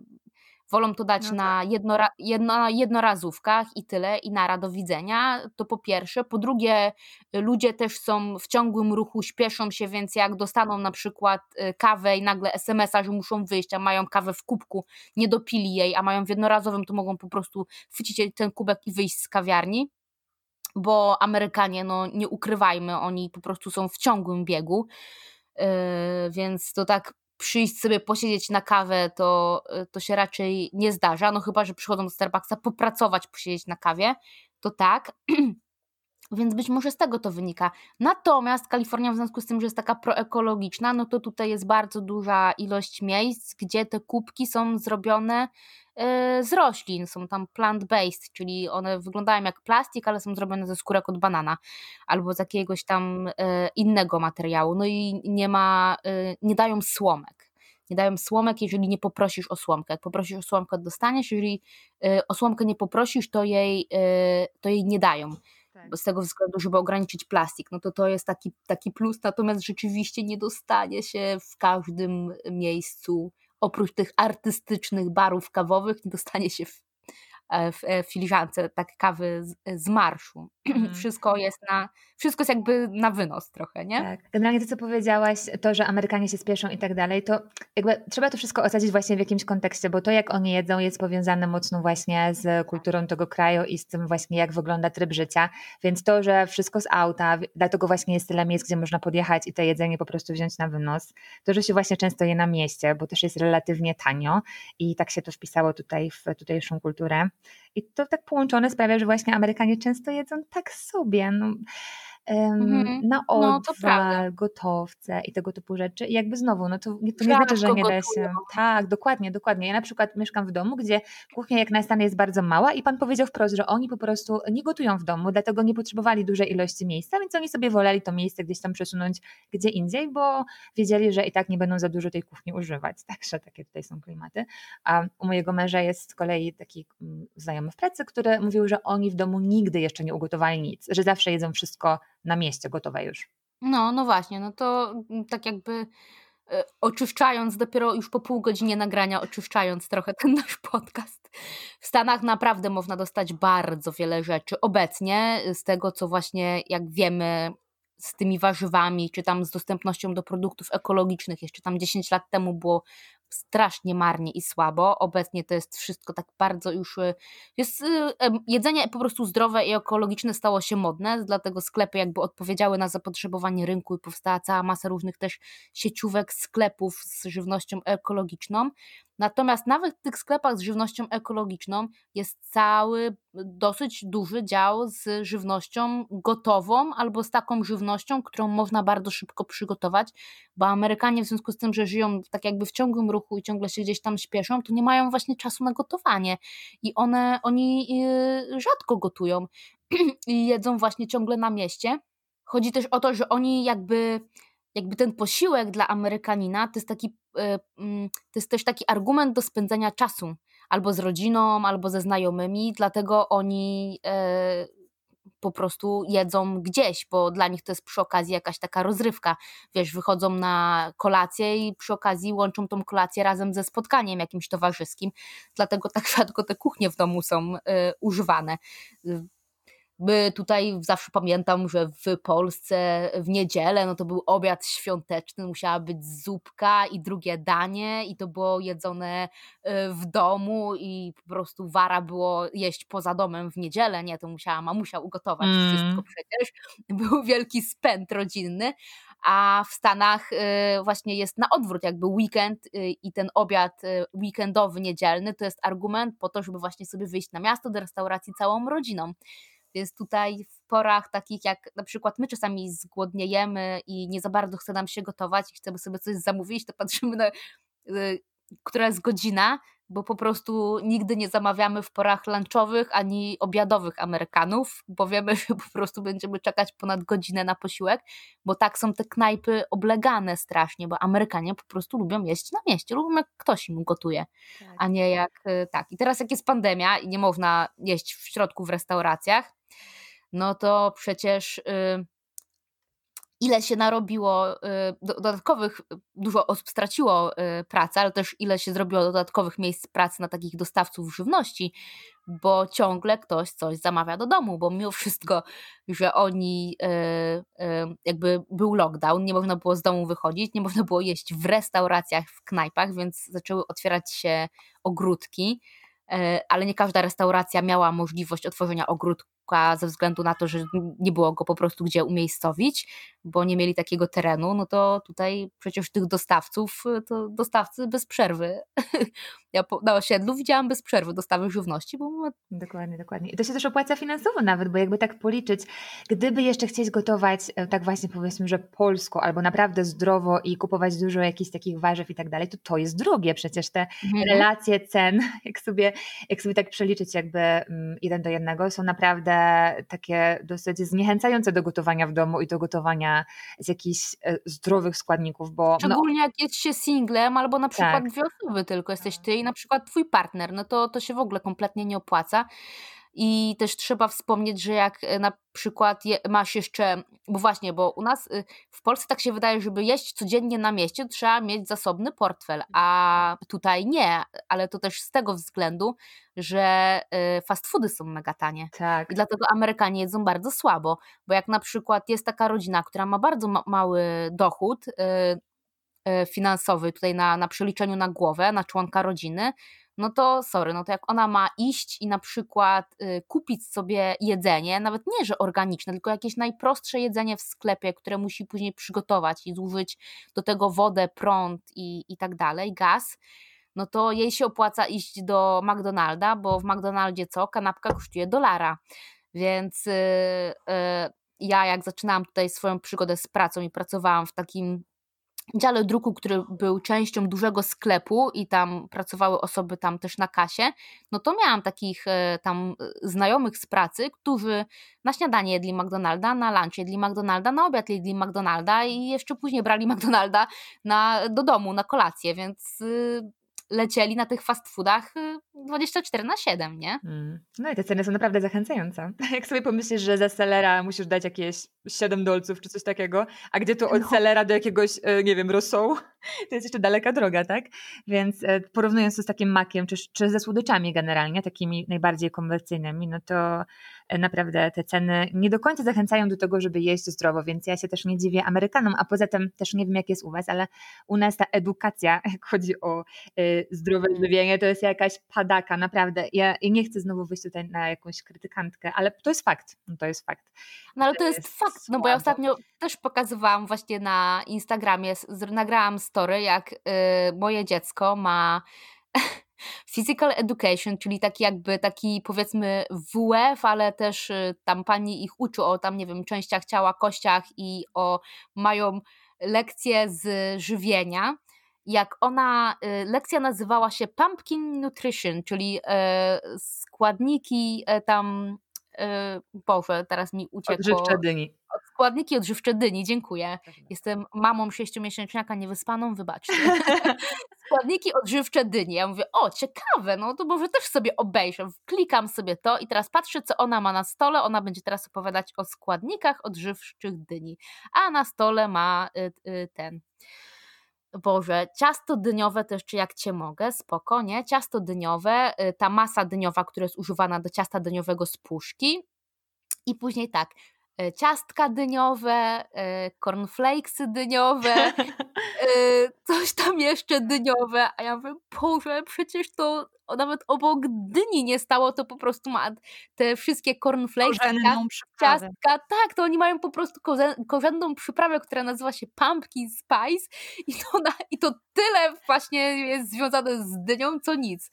wolą to dać no na, tak. jednora, jedno, jednorazówkach i tyle, i nara do widzenia, to po pierwsze. Po drugie, ludzie też są w ciągłym ruchu, śpieszą się, więc jak dostaną na przykład y, kawę i nagle SMS-a, że muszą wyjść, a mają kawę w kubku, nie dopili jej, a mają w jednorazowym, to mogą po prostu chwycić ten kubek i wyjść z kawiarni bo Amerykanie, no nie ukrywajmy, oni po prostu są w ciągłym biegu, yy, więc to tak przyjść sobie posiedzieć na kawę, to, y, to się raczej nie zdarza. No chyba, że przychodzą do Starbucksa popracować, posiedzieć na kawie, to tak. Więc być może z tego to wynika. Natomiast Kalifornia w związku z tym, że jest taka proekologiczna, no to tutaj jest bardzo duża ilość miejsc, gdzie te kubki są zrobione y, z roślin, są tam plant-based, czyli one wyglądają jak plastik, ale są zrobione ze skórek od banana albo z jakiegoś tam y, innego materiału. No i nie ma, y, nie dają słomek. Nie dają słomek, jeżeli nie poprosisz o słomkę. Jak poprosisz o słomkę, dostaniesz. Jeżeli o słomkę nie poprosisz, to jej, to jej nie dają. Z tego względu, żeby ograniczyć plastik, no to to jest taki, taki plus, natomiast rzeczywiście nie dostanie się w każdym miejscu oprócz tych artystycznych barów kawowych nie dostanie się w w, e, filiżance tak kawy z, z marszu. Mm. Wszystko jest na, wszystko jest jakby na wynos trochę, nie? Tak. Generalnie to, co powiedziałaś, to, że Amerykanie się spieszą i tak dalej, to jakby trzeba to wszystko osadzić właśnie w jakimś kontekście, bo to, jak oni jedzą, jest powiązane mocno właśnie z kulturą tego kraju i z tym właśnie, jak wygląda tryb życia, więc to, że wszystko z auta, dlatego właśnie jest tyle miejsc, gdzie można podjechać i to jedzenie po prostu wziąć na wynos, to, że się właśnie często je na mieście, bo też jest relatywnie tanio i tak się to wpisało tutaj w tutejszą kulturę. I to tak połączone sprawia, że właśnie Amerykanie często jedzą tak sobie. No, mhm. na odwal, no, gotowce i tego typu rzeczy. I jakby znowu, no to, to nie znaczy, że nie da się. Tak, dokładnie, dokładnie. Ja na przykład mieszkam w domu, gdzie kuchnia jak na stanie jest bardzo mała i pan powiedział wprost, że oni po prostu nie gotują w domu, dlatego nie potrzebowali dużej ilości miejsca, więc oni sobie woleli to miejsce gdzieś tam przesunąć gdzie indziej, bo wiedzieli, że i tak nie będą za dużo tej kuchni używać. Także takie tutaj są klimaty. A u mojego męża jest z kolei taki mm, znajomy w pracy, który mówił, że oni w domu nigdy jeszcze nie ugotowali nic, że zawsze jedzą wszystko na mieście gotowe już. No, no właśnie, no to mm, tak jakby e, oczyszczając dopiero już po pół godzinie nagrania, oczyszczając trochę ten nasz podcast. W Stanach naprawdę można dostać bardzo wiele rzeczy obecnie z tego, co właśnie jak wiemy z tymi warzywami, czy tam z dostępnością do produktów ekologicznych. Jeszcze tam 10 lat temu było strasznie marnie i słabo. Obecnie to jest wszystko tak bardzo już. Y, jest, y, jedzenie po prostu zdrowe i ekologiczne stało się modne, dlatego sklepy jakby odpowiedziały na zapotrzebowanie rynku i powstała cała masa różnych też sieciówek sklepów z żywnością ekologiczną. Natomiast nawet w tych sklepach z żywnością ekologiczną jest cały dosyć duży dział z żywnością gotową albo z taką żywnością, którą można bardzo szybko przygotować, bo Amerykanie w związku z tym, że żyją tak jakby w ciągłym ruchu i ciągle się gdzieś tam śpieszą, to nie mają właśnie czasu na gotowanie i one, oni y, rzadko gotują i jedzą właśnie ciągle na mieście. Chodzi też o to, że oni jakby jakby ten posiłek dla Amerykanina to jest taki, to jest też taki argument do spędzania czasu albo z rodziną, albo ze znajomymi, dlatego oni e, po prostu jedzą gdzieś, bo dla nich to jest przy okazji jakaś taka rozrywka. Wiesz, wychodzą na kolację i przy okazji łączą tą kolację razem ze spotkaniem jakimś towarzyskim, dlatego tak rzadko te kuchnie w domu są e, używane. My tutaj zawsze pamiętam, że w Polsce w niedzielę no to był obiad świąteczny, musiała być zupka i drugie danie i to było jedzone y, w domu i po prostu wara było jeść poza domem w niedzielę, nie, to musiała mamusia ugotować mm. wszystko przecież. Był wielki spęd rodzinny, a w Stanach y, właśnie jest na odwrót, jakby weekend y, i ten obiad weekendowy, niedzielny to jest argument po to, żeby właśnie sobie wyjść na miasto do restauracji całą rodziną. Więc tutaj w porach takich jak na przykład my czasami zgłodniejemy i nie za bardzo chce nam się gotować i chcemy sobie coś zamówić, to patrzymy na y, która jest godzina, bo po prostu nigdy nie zamawiamy w porach lunchowych ani obiadowych Amerykanów, bo wiemy, że po prostu będziemy czekać ponad godzinę na posiłek, bo tak są te knajpy oblegane strasznie, bo Amerykanie po prostu lubią jeść na mieście, lubią jak ktoś im gotuje, tak. a nie jak y, tak. I teraz jak jest pandemia i nie można jeść w środku w restauracjach, no to przecież y, ile się narobiło y, dodatkowych, dużo osób straciło y, pracę, ale też ile się zrobiło dodatkowych miejsc pracy na takich dostawców żywności, bo ciągle ktoś coś zamawia do domu, bo mimo wszystko, że oni jakby był lockdown, nie można było z domu wychodzić, nie można było jeść w restauracjach, w knajpach, więc zaczęły otwierać się ogródki ale nie każda restauracja miała możliwość otworzenia ogródku ze względu na to, że nie było go po prostu gdzie umiejscowić, bo nie mieli takiego terenu, no to tutaj przecież tych dostawców, y, to dostawcy bez przerwy. Ja na osiedlu widziałam bez przerwy dostawy żywności, bo Dokładnie, dokładnie. I to się też opłaca finansowo nawet, bo jakby tak policzyć, gdyby jeszcze chcieć gotować e, tak właśnie powiedzmy, że polsko albo naprawdę zdrowo i kupować dużo jakichś takich warzyw i tak dalej, to to jest drogie. Przecież te mhm. relacje cen, jak sobie, jak sobie tak przeliczyć jakby mm, jeden do jednego, są naprawdę takie dosyć zniechęcające do gotowania w domu i do gotowania z jakichś e, zdrowych składników, bo... No Szczególnie no, jak jest się singlem albo na przykład tak. dwie osoby tylko, jesteś ty na przykład twój partner, no to, to się w ogóle kompletnie nie opłaca. I też trzeba wspomnieć, że jak e, na przykład je, masz jeszcze, bo właśnie, bo u nas y, w Polsce tak się wydaje, żeby jeść codziennie na mieście, trzeba mieć zasobny portfel, a tutaj nie, ale to też z tego względu, że y, fast foody są mega tanie. Tak. I dlatego Amerykanie jedzą bardzo słabo, bo jak na przykład jest taka rodzina, która ma bardzo ma mały dochód, y, finansowy tutaj na, na przeliczeniu na głowę, na członka rodziny, no to sorry, no to jak ona ma iść i na przykład y, kupić sobie jedzenie, nawet nie, że organiczne, tylko jakieś najprostsze jedzenie w sklepie, które musi później przygotować i zużyć do tego wodę, prąd i, i tak dalej, gaz, no to jej się opłaca iść do McDonalda, bo w McDonaldzie co? Kanapka kosztuje dolara. Więc yy, yy, ja jak zaczynałam tutaj swoją przygodę z pracą i pracowałam w takim dziale druku, który był częścią dużego sklepu i tam pracowały osoby tam też na kasie, no to miałam takich e, tam e, znajomych z pracy, którzy na śniadanie jedli McDonalda, na lunch jedli McDonalda, na obiad jedli McDonalda i jeszcze później brali McDonalda na, do domu na kolację, więc y, lecieli na tych fast foodach 24 y, na 7, nie? Mm. No i te ceny są naprawdę zachęcające. Jak sobie pomyślisz, że za selera musisz dać jakieś 7 dolców czy coś takiego, a gdzie tu od no. selera do jakiegoś, e, nie wiem, rosołu, to jest jeszcze daleka droga, tak? Więc e, porównując to z takim makiem, czy, czy ze słodyczami generalnie, takimi najbardziej komercyjnymi, no to e, naprawdę te ceny nie do końca zachęcają do tego, żeby jeść zdrowo, więc ja się też nie dziwię Amerykanom, a poza tym też nie wiem, jak jest u Was, ale u nas ta edukacja, jak chodzi o zdrowe żywienie, to jest jakaś padaka, naprawdę. Ja, nie chcę znowu wyjść tutaj na jakąś krytykantkę, ale to jest fakt, no to jest fakt. No ale to jest, jest fakt, no bo ja ostatnio też pokazywałam właśnie na Instagramie, nagrałam story, jak y, moje dziecko ma physical education, czyli taki jakby taki powiedzmy WF, ale też y, tam pani ich uczy o tam nie wiem częściach ciała, kościach i o mają lekcje z żywienia jak ona, y, lekcja nazywała się Pumpkin Nutrition, czyli składniki tam, Boże, teraz mi uciekło. Odżywcze dyni. Składniki odżywcze dyni, dziękuję. Jestem mamą sześciomiesięczniaka niewyspaną, wybaczcie. składniki odżywcze dyni. Ja mówię, o ciekawe, no to może też sobie obejrzę. Klikam sobie to i teraz patrzę, co ona ma na stole. Ona będzie teraz opowiadać o składnikach odżywczych dyni. A na stole ma y, y, ten Boże, ciasto dyniowe też, czy jak cię mogę, spoko, nie? Ciasto dyniowe, y, ta masa dyniowa, która jest używana do ciasta dyniowego z puszki. I później tak, ciastka dyniowe, y, cornflakesy dyniowe, coś tam jeszcze dyniowe, a ja mówię, Boże, przecież to nawet obok dyni nie stało, to po prostu ma te wszystkie cornflakes, ciastka, tak, to oni mają po prostu korzenną przyprawę, która nazywa się pumpkin spice i to, na, i to tyle właśnie jest związane z dynią, co nic.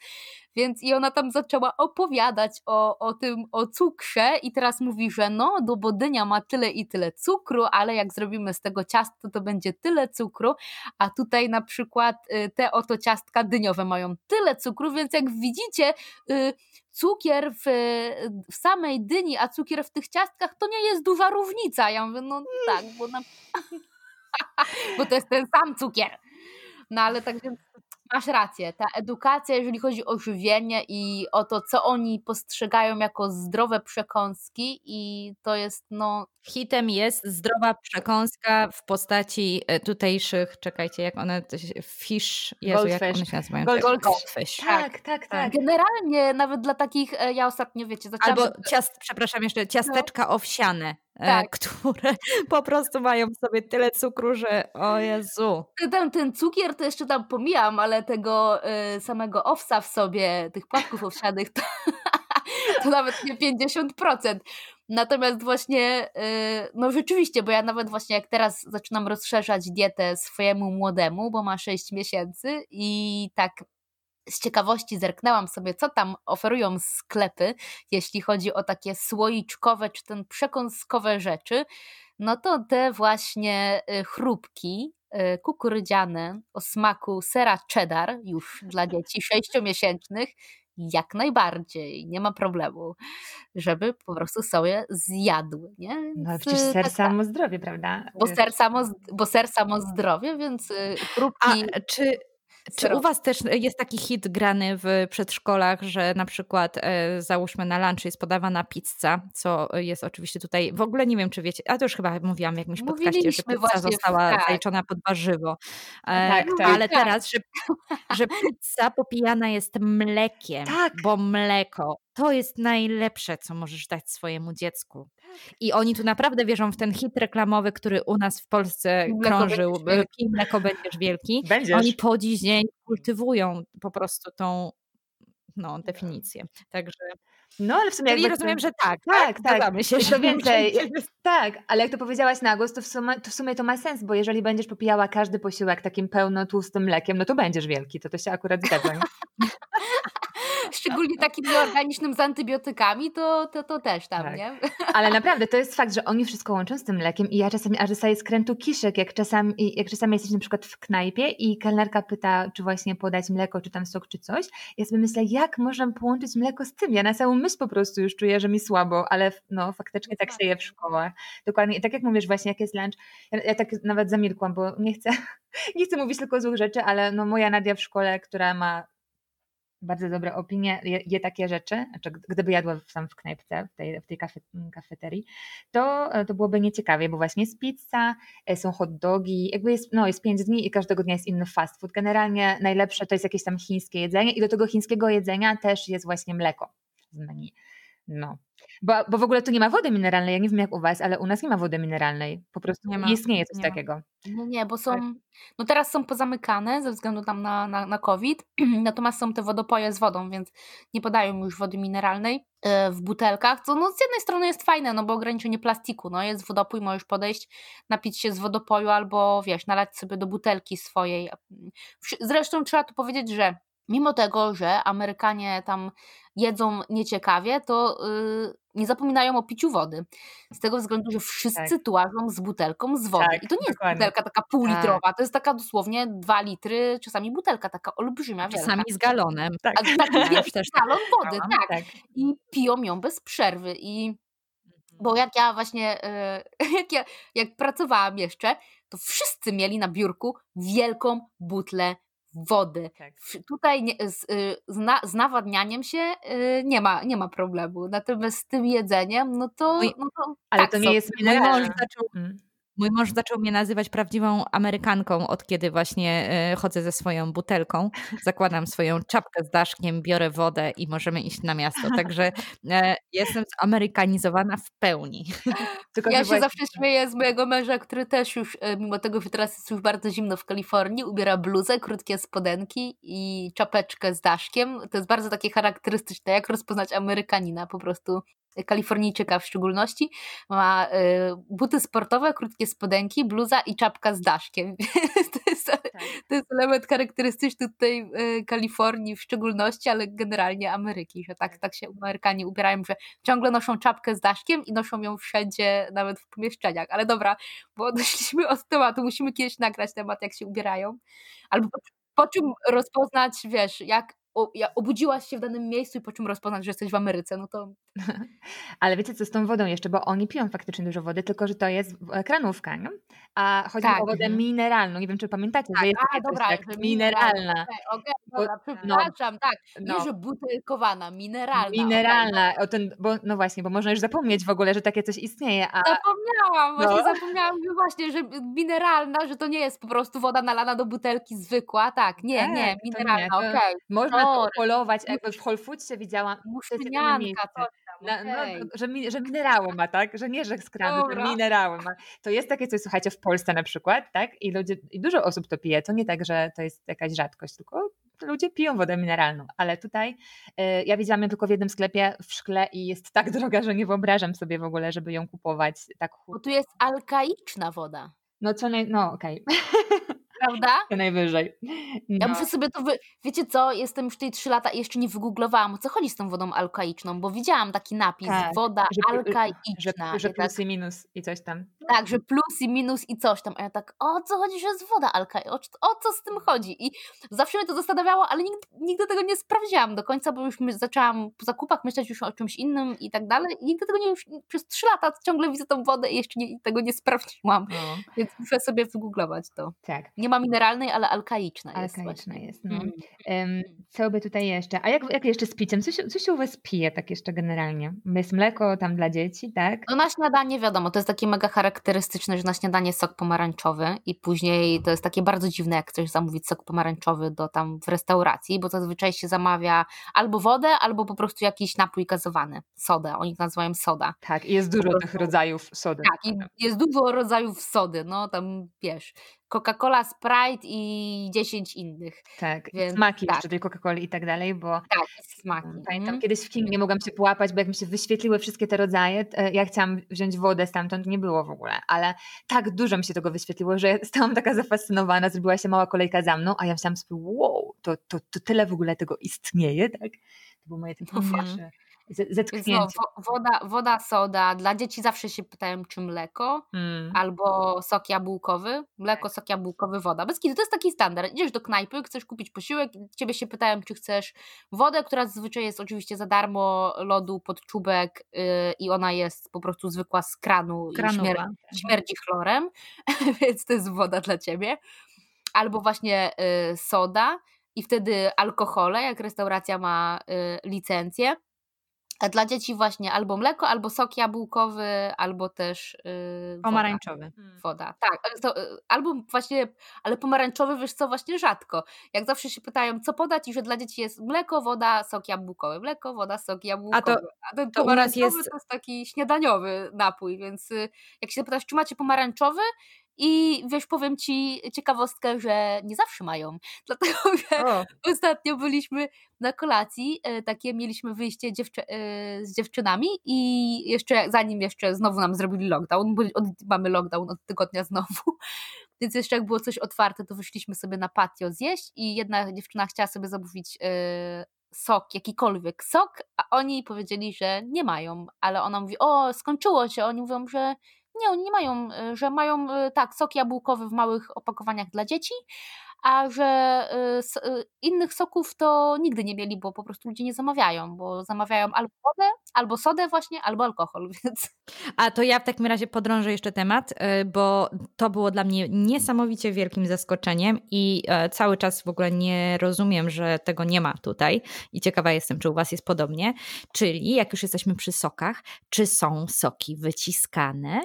Więc i ona tam zaczęła opowiadać o, o tym, o cukrze i teraz mówi, że no, do bo dynia ma tyle i tyle cukru, ale jak zrobimy z tego ciasto, to będzie tyle cukru, a tutaj na przykład y, te oto ciastka dyniowe mają tyle cukru, więc jak widzicie, y, cukier w, w samej dyni, a cukier w tych ciastkach, to nie jest duża różnica. Ja mówię, no tak, bo, na... bo to jest ten sam cukier. No ale tak więc masz rację, ta edukacja, jeżeli chodzi o żywienie i o to, co oni postrzegają jako zdrowe przekąski i to jest no... Hitem jest zdrowa przekąska w postaci e, tutejszych, czekajcie, jak one, fish, Jezu, jak one się nazywają? Gold, goldfish. Tak, tak, tak, tak. Generalnie nawet dla takich, e, ja ostatnio wiecie, zaczęłam... Albo ciast, przepraszam jeszcze, ciasteczka no. owsiane. E, tak. które po prostu mają w sobie tyle cukru, że o Jezu. Ten, ten cukier to jeszcze tam pomijam, ale tego y, samego owsa w sobie, tych płatków owsianych, to, to nawet nie 50%. Natomiast właśnie, y, no rzeczywiście, bo ja nawet właśnie jak teraz zaczynam rozszerzać dietę swojemu młodemu, bo ma 6 miesięcy i tak z ciekawości zerknęłam sobie, co tam oferują sklepy, jeśli chodzi o takie słoiczkowe czy ten przekąskowe rzeczy, no to te właśnie y, chrupki y, kukurydziane o smaku sera cheddar już dla dzieci sześciomiesięcznych jak najbardziej, nie ma problemu, żeby po prostu sobie zjadły, nie? no przecież ser tak, samo zdrowie, prawda? Bo ser samo, bo ser samo zdrowie, więc chrupki... A czy Czy u Was też jest taki hit grany w przedszkolach, że na przykład e, załóżmy na lunch jest podawana pizza, co jest oczywiście tutaj, w ogóle nie wiem czy wiecie, a to już chyba mówiłam w jakimś podcaście, że pizza została tak. pod warzywo. E, tak, tak, ale tak. teraz, że, że pizza popijana jest mlekiem, tak. bo mleko to jest najlepsze, co możesz dać swojemu dziecku. I oni tu naprawdę wierzą w ten hit reklamowy, który u nas w Polsce krążył. Pij mleko będziesz wielki. Będziesz. Oni po dziś dzień kultywują po prostu tą no, definicję. Także. No, ale w sumie. Czyli rozumiem, że tak. Tak, tak. tak. Się, to więcej. Tak, ale jak to powiedziałaś na głos, to w, sumie, to w sumie to ma sens, bo jeżeli będziesz popijała każdy posiłek takim pełno tłustym mlekiem, no to będziesz wielki. To to się akurat zgadza. szczególnie takim nieorganicznym z antybiotykami, to, to, to też tam, tak. nie? Ale naprawdę, to jest fakt, że oni wszystko łączą z tym mlekiem i ja czasami aż dostaję skrętu kiszek, jak czasami, jak czasami jesteś na przykład w knajpie i kelnerka pyta, czy właśnie podać mleko, czy tam sok, czy coś. Ja sobie myślę, jak można połączyć mleko z tym? Ja na samą myśl po prostu już czuję, że mi słabo, ale no faktycznie tak się je w szkołach. Dokładnie. I tak jak mówisz właśnie, jak jest lunch, ja, ja tak nawet zamilkłam, bo nie chcę, nie chcę mówić tylko złych rzeczy, ale no moja Nadia w szkole, która ma bardzo dobre opinie, je, je, takie rzeczy, znaczy gdyby jadła sam w knajpce, w tej, w tej kafe, kafeterii, to, to byłoby nieciekawie, bo właśnie jest pizza, e, są hot dogi, jakby jest, no, jest pięć dni i każdego dnia jest inny fast food. Generalnie najlepsze to jest jakieś tam chińskie jedzenie i do tego chińskiego jedzenia też jest właśnie mleko z menu. No. Bo, bo w ogóle tu nie ma wody mineralnej. Ja nie wiem jak u Was, ale u nas nie ma wody mineralnej. Po prostu nie, ma, nie istnieje coś nie takiego. No nie, bo są. Tak. No teraz są pozamykane ze względu tam na, na, na COVID, natomiast są te wodopoje z wodą, więc nie podają już wody mineralnej e, w butelkach, co no z jednej strony jest fajne, no bo ograniczenie plastiku, no jest wodopój, możesz podejść, napić się z wodopoju albo wiesz, nalać sobie do butelki swojej. Zresztą trzeba tu powiedzieć, że mimo tego, że Amerykanie tam jedzą nieciekawie, to yy, nie zapominają o piciu wody. Z tego względu, że wszyscy tak. tułażą z butelką z wody. Tak, I to nie dokładnie. jest butelka taka półlitrowa, tak. to jest taka dosłownie dwa litry, czasami butelka taka olbrzymia. Czasami wielka. z galonem. Tak, A, tak wiesz, też galon wody, tak. tak. I piją ją bez przerwy. I mhm. bo jak ja właśnie, yy, jak, ja, jak pracowałam jeszcze, to wszyscy mieli na biurku wielką butlę wody. Tak. Tutaj nie, z, y, z, na, z, nawadnianiem się y, nie ma, nie ma problemu. Natomiast z tym jedzeniem, no to. No to ale tak to nie jest mój mąż zaczął, Mój mąż zaczął mnie nazywać prawdziwą Amerykanką, od kiedy właśnie e, chodzę ze swoją butelką. Zakładam swoją czapkę z daszkiem, biorę wodę i możemy iść na miasto. Także e, jestem zamerykanizowana w pełni. Tylko ja się właśnie... zawsze śmieję z mojego męża, który też już, e, mimo tego, że teraz jest już bardzo zimno w Kalifornii, ubiera bluzę, krótkie spodenki i czapeczkę z daszkiem. To jest bardzo takie charakterystyczne, jak rozpoznać Amerykanina po prostu Kalifornijczyka w szczególności, ma y, buty sportowe, krótkie spodenki, bluza i czapka z daszkiem. to, jest, tak. to jest element charakterystyczny tutaj y, Kalifornii w szczególności, ale generalnie Ameryki, że tak, tak się Amerykanie ubierają, że ciągle noszą czapkę z daszkiem i noszą ją wszędzie, nawet w pomieszczeniach. Ale dobra, bo odeszliśmy od tematu, musimy kiedyś nagrać temat, jak się ubierają. Albo po czym rozpoznać, wiesz, jak obudziłaś się w danym miejscu i po czym rozpoznać, że jesteś w Ameryce, no to... Ale wiecie co z tą wodą jeszcze, bo oni piją faktycznie dużo wody, tylko że to jest kranówka, nie? a chodzi tak. o wodę mhm. mineralną. Nie wiem, czy pamiętacie, tak, że jest a, dobra, tak, mineralna. Okay, okay, dobra, przepraszam, no, tak. No. że butelkowana, mineralna. Mineralna, okay. o ten, bo, no właśnie, bo można już zapomnieć w ogóle, że takie coś istnieje. A... Zapomniałam, właśnie no. zapomniałam że właśnie, że mineralna, że to nie jest po prostu woda nalana do butelki zwykła, tak, nie, tak, nie, mineralna, okej. Okay. Można to polować, jakby w Whole Foodsie widziałam. Musznianka, coś na, no, że, mi, że minerały ma, tak? Że nie, że z kranu, że minerały ma. To jest takie coś, słuchajcie, w Polsce na przykład, tak? I ludzie, i dużo osób to pije. To nie tak, że to jest jakaś rzadkość, tylko ludzie piją wodę mineralną. Ale tutaj y, ja widziałam ją tylko w jednym sklepie w szkle i jest tak droga, że nie wyobrażam sobie w ogóle, żeby ją kupować tak Bo tu jest alkaiczna woda. No co naj... No okej. Okay. prawda? Najwyżej. No. Ja muszę sobie to. Wy... Wiecie co? Jestem już tutaj trzy lata i jeszcze nie wygooglowałam, o co chodzi z tą wodą alkaiczną, bo widziałam taki napis: tak, woda że, alkaiczna. Że, że plus tak, i minus i coś tam. Tak, że plus i minus i coś tam. A ja tak, o co chodzi, że jest woda alkaiczna? O, o, co z tym chodzi? I zawsze mnie to zastanawiało, ale nigdy, nigdy tego nie sprawdziłam do końca, bo już zaczęłam po zakupach myśleć już o czymś innym i tak dalej. I nigdy tego nie już przez trzy lata ciągle widzę tą wodę i jeszcze nie, tego nie sprawdziłam. No. Więc muszę sobie wygooglować to. Tak. Nie nie ma mineralnej, ale alkaiczna jest. Alkaiczna jest, no. Mm. co by tutaj jeszcze? A jak, jak jeszcze z piciem? Co się, co się u Was pije tak jeszcze generalnie? Jest mleko tam dla dzieci, tak? No na śniadanie wiadomo, to jest takie mega charakterystyczne, że na śniadanie sok pomarańczowy i później to jest takie bardzo dziwne, jak chcesz zamówić sok pomarańczowy do tam w restauracji, bo zazwyczaj się zamawia albo wodę, albo po prostu jakiś napój gazowany, sodę, oni nazywają soda. Tak, i jest dużo tych rodzajów sody. Tak, i jest dużo rodzajów sody, no tam wiesz, Coca-Cola, Sprite i 10 innych. Tak, Więc, smaki tak. jeszcze tej Coca-Coli i tak dalej, bo tak, smaki. Pamiętam, mm. kiedyś w King nie mogłam się połapać, bo jak mi się wyświetliły wszystkie te rodzaje, ja chciałam wziąć wodę stamtąd, nie było w ogóle, ale tak dużo mi się tego wyświetliło, że stałam taka zafascynowana, zrobiła się mała kolejka za mną, a ja myślałam sobie, wow, to, to, to tyle w ogóle tego istnieje, tak? To było moje takie pierwsze zetknięcie. No, woda, woda, soda. Dla dzieci zawsze się pytają, czy mleko mm. albo sok jabłkowy. Mleko, sok jabłkowy, woda. Bez kiedy to jest taki standard. Idziesz do knajpy, chcesz kupić posiłek, ciebie się pytają, czy chcesz wodę, która zazwyczaj jest oczywiście za darmo, lodu pod czubek yy, i ona jest po prostu zwykła z kranu Kranuwa. i śmier śmierdzi chlorem, więc to jest woda dla ciebie. Albo właśnie yy, soda i wtedy alkohole, jak restauracja ma yy, licencję a dla dzieci właśnie albo mleko, albo sok jabłkowy, albo też yy, pomarańczowy. Woda. Hmm. woda. Tak, to, y, albo właśnie, ale pomarańczowy wiesz co, właśnie rzadko. Jak zawsze się pytają, co podać i że dla dzieci jest mleko, woda, sok jabłkowy. Mleko, woda, sok jabłkowy. A, to, A ten to pomarańczowy jest... to jest taki śniadaniowy napój, więc y, jak się zapytasz, czy macie pomarańczowy, i wiesz, powiem ci ciekawostkę, że nie zawsze mają. Dlatego, że o. ostatnio byliśmy na kolacji, e, takie mieliśmy wyjście dziewczy e, z dziewczynami i jeszcze zanim jeszcze znowu nam zrobili lockdown, bo od, mamy lockdown od tygodnia znowu, więc jeszcze jak było coś otwarte, to wyszliśmy sobie na patio zjeść i jedna dziewczyna chciała sobie zamówić e, sok, jakikolwiek sok, a oni powiedzieli, że nie mają, ale ona mówi, o skończyło się, oni mówią, że nie, oni nie mają, y, że mają y, tak, sok jabłkowy w małych opakowaniach dla dzieci, a że y, innych soków to nigdy nie mieli, bo po prostu ludzie nie zamawiają, bo zamawiają albo wodę, albo sodę właśnie, albo alkohol, więc... A to ja w takim razie podrążę jeszcze temat, bo to było dla mnie niesamowicie wielkim zaskoczeniem i e, cały czas w ogóle nie rozumiem, że tego nie ma tutaj i ciekawa jestem, czy u Was jest podobnie, czyli jak już jesteśmy przy sokach, czy są soki wyciskane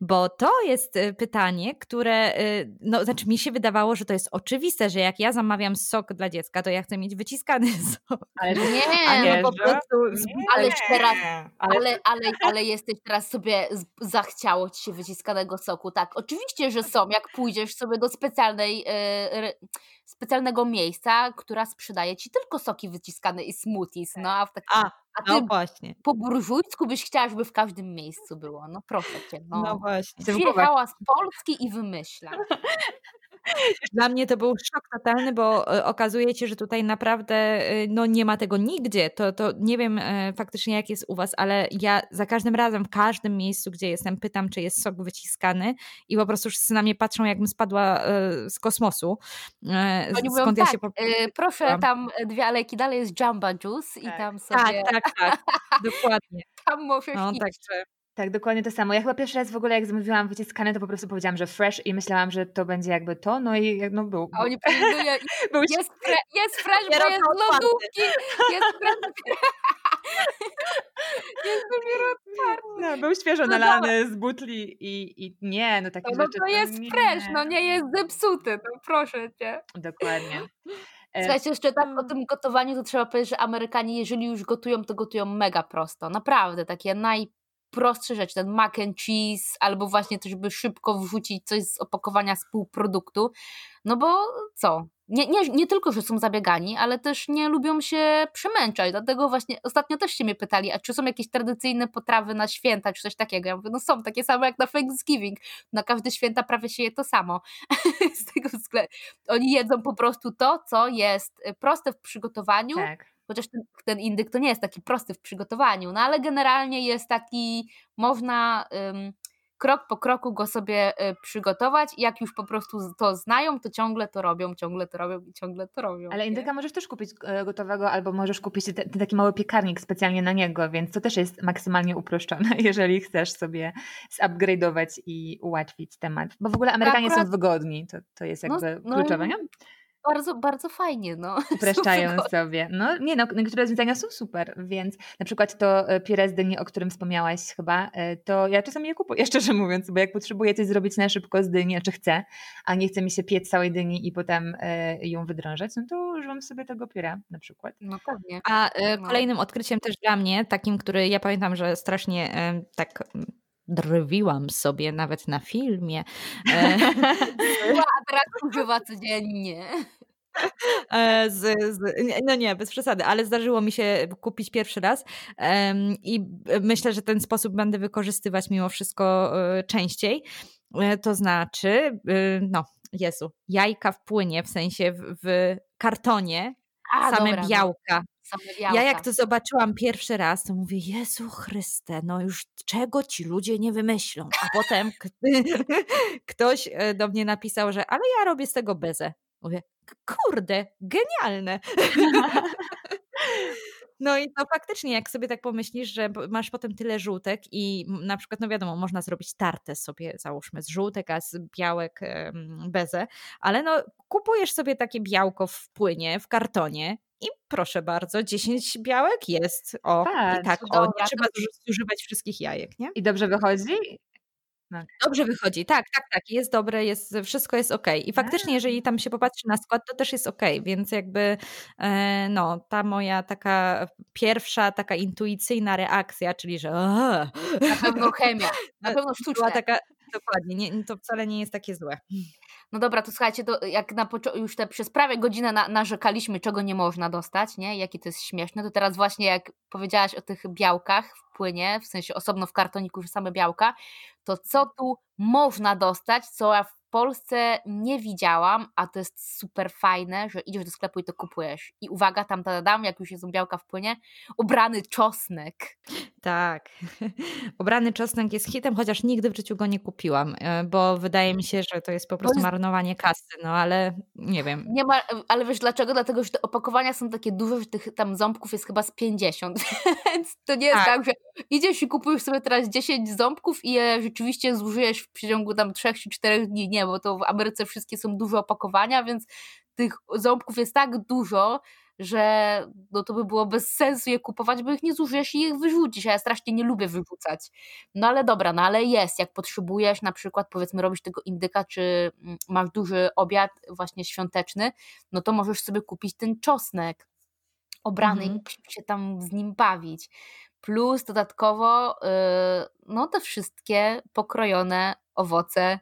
bo to jest y, pytanie, które, y, no znaczy mi się wydawało, że to jest oczywiste, że jak ja zamawiam sok dla dziecka, to ja chcę mieć wyciskany sok. Ale nie, ale po prostu, ale teraz, ale, ale, ale jesteś teraz sobie, zachciało ci się wyciskanego soku, tak, oczywiście, że są, jak pójdziesz sobie do specjalnej, y, specjalnego miejsca, która sprzedaje ci tylko soki wyciskane i smoothies, no a w takim... A a no ty no właśnie. po burżujsku byś chciała, żeby w każdym miejscu było. No proszę cię. No, no właśnie. Przyjechała z Polski i wymyśla. Dla mnie to był szok totalny, bo e, okazuje się, że tutaj naprawdę e, no, nie ma tego nigdzie. To, to nie wiem e, faktycznie jak jest u was, ale ja za każdym razem, w każdym miejscu, gdzie jestem, pytam, czy jest sok wyciskany i po prostu wszyscy na mnie patrzą, jakbym spadła z kosmosu. Oni Skąd mówią, ja tak, się proszę, tam dwie alejki dalej jest Jamba Juice i tak. tam sobie... Tak, tak, tak, dokładnie. tam możesz no, iść. Także tak, dokładnie to samo. Ja chyba pierwszy raz w ogóle jak zamówiłam wyciskane, to po prostu powiedziałam, że fresh i myślałam, że to będzie jakby to, no i no był. A oni powiedzieli, był jest, fre, jest fresh, bo jest lodówki, jest fresh. jest dopiero otwarty. No, był świeżo no nalany z butli i, i nie, no takie no, rzeczy. No to jest nie. fresh, no nie jest zepsuty, no proszę cię. Dokładnie. E, Słuchajcie, jeszcze tak o mm. tym gotowaniu, to trzeba powiedzieć, że Amerykanie, jeżeli już gotują, to gotują mega prosto. Naprawdę, takie naj prostsze rzeczy, ten mac and cheese, albo właśnie to, żeby szybko wrzucić coś z opakowania z półproduktu, no bo co? Nie, nie, nie tylko, że są zabiegani, ale też nie lubią się przemęczać, dlatego właśnie ostatnio też się mnie pytali, a czy są jakieś tradycyjne potrawy na święta, czy coś takiego? Ja mówię, no są, takie same jak na Thanksgiving, na każde święta prawie się je to samo, z tego względu. Oni jedzą po prostu to, co jest proste w przygotowaniu, tak chociaż ten, ten indyk to nie jest taki prosty w przygotowaniu, no ale generalnie jest taki, można um, krok po kroku go sobie e, przygotować i jak już po prostu to znają, to ciągle to robią, ciągle to robią i ciągle to robią. Ale indyka nie? możesz też kupić e, gotowego albo możesz kupić ten taki mały piekarnik specjalnie na niego, więc to też jest maksymalnie uproszczone, jeżeli chcesz sobie zupgrade'ować i ułatwić temat. Bo w ogóle Amerykanie Akurat... są wygodni, to, to jest no, jakby no, kluczowe, no, nie? Bardzo, bardzo fajnie. No. Upraszczają sobie. No nie, no, niektóre rozwiązania są super, więc na przykład to e, pire z dyni, o którym wspomniałaś chyba, e, to ja czasami je kupuję, szczerze mówiąc, bo jak potrzebuję coś zrobić na szybko z dyni, czy chcę, a nie chce mi się piec całej dyni i potem e, ją wydrążać, no to używam sobie tego pira na przykład. No pewnie. A no. kolejnym odkryciem też dla mnie, takim, który ja pamiętam, że strasznie tak drwiłam sobie nawet na filmie. a teraz używa codziennie. E, z, z, no nie, bez przesady, ale zdarzyło mi się kupić pierwszy raz um, i myślę, że ten sposób będę wykorzystywać mimo wszystko e, częściej. E, to znaczy, no, Jezu, jajka w płynie, w sensie w, w kartonie, A, same dobra, no. białka. Ja jak to zobaczyłam pierwszy raz, to mówię, Jezu Chryste, no już czego ci ludzie nie wymyślą. A potem ktoś do mnie napisał, że ale ja robię z tego bezę. Mówię, kurde, genialne. No i to faktycznie, jak sobie tak pomyślisz, że masz potem tyle żółtek i na przykład, no wiadomo, można zrobić tartę sobie, załóżmy, z żółtek, a z białek bezę, ale no kupujesz sobie takie białko w płynie, w kartonie i proszę bardzo, 10 białek jest. O, tak, i tak, o, nie trzeba zużywać wszystkich jajek, nie? I dobrze wychodzi? Tak. Dobrze wychodzi, tak, tak, tak, jest dobre, jest, wszystko jest ok. I faktycznie, jeżeli tam się popatrzy na skład, to też jest ok, więc jakby e, no, ta moja taka pierwsza, taka intuicyjna reakcja, czyli że na pewno chemia, na pewno sztuczna. Była taka, dokładnie, nie, to wcale nie jest takie złe. No dobra, to słuchajcie, to jak na już te przez prawie godzinę na, narzekaliśmy, czego nie można dostać, nie? Jakie to jest śmieszne, to teraz właśnie jak powiedziałaś o tych białkach w płynie, w sensie osobno w kartoniku, same białka, to co tu można dostać, co ja Polsce nie widziałam, a to jest super fajne, że idziesz do sklepu i to kupujesz. I uwaga, tam dam, jak już jest białka w płynie, ubrany czosnek. Tak. Ubrany czosnek jest hitem, chociaż nigdy w życiu go nie kupiłam, e, bo wydaje mi się, że to jest po prostu marnowanie kasy, no ale nie wiem. Nie ma, ale wiesz dlaczego? Dlatego, że te opakowania są takie duże, że tych tam ząbków jest chyba z 50, więc to nie jest tak, tak że idziesz i kupujesz sobie teraz 10 ząbków i je rzeczywiście zużyjesz w przeciągu tam 3 czy 4 dni. Nie, bo to w Ameryce wszystkie są duże opakowania, więc tych ząbków jest tak dużo, że no to by było bez sensu je kupować, bo ich nie zużyjesz i ich wyrzucisz, a ja strasznie nie lubię wyrzucać. No ale dobra, no ale jest, jak potrzebujesz na przykład powiedzmy robić tego indyka, czy mm, masz duży obiad właśnie świąteczny, no to możesz sobie kupić ten czosnek obrany mhm. i się tam z nim bawić. Plus dodatkowo yy, no te wszystkie pokrojone owoce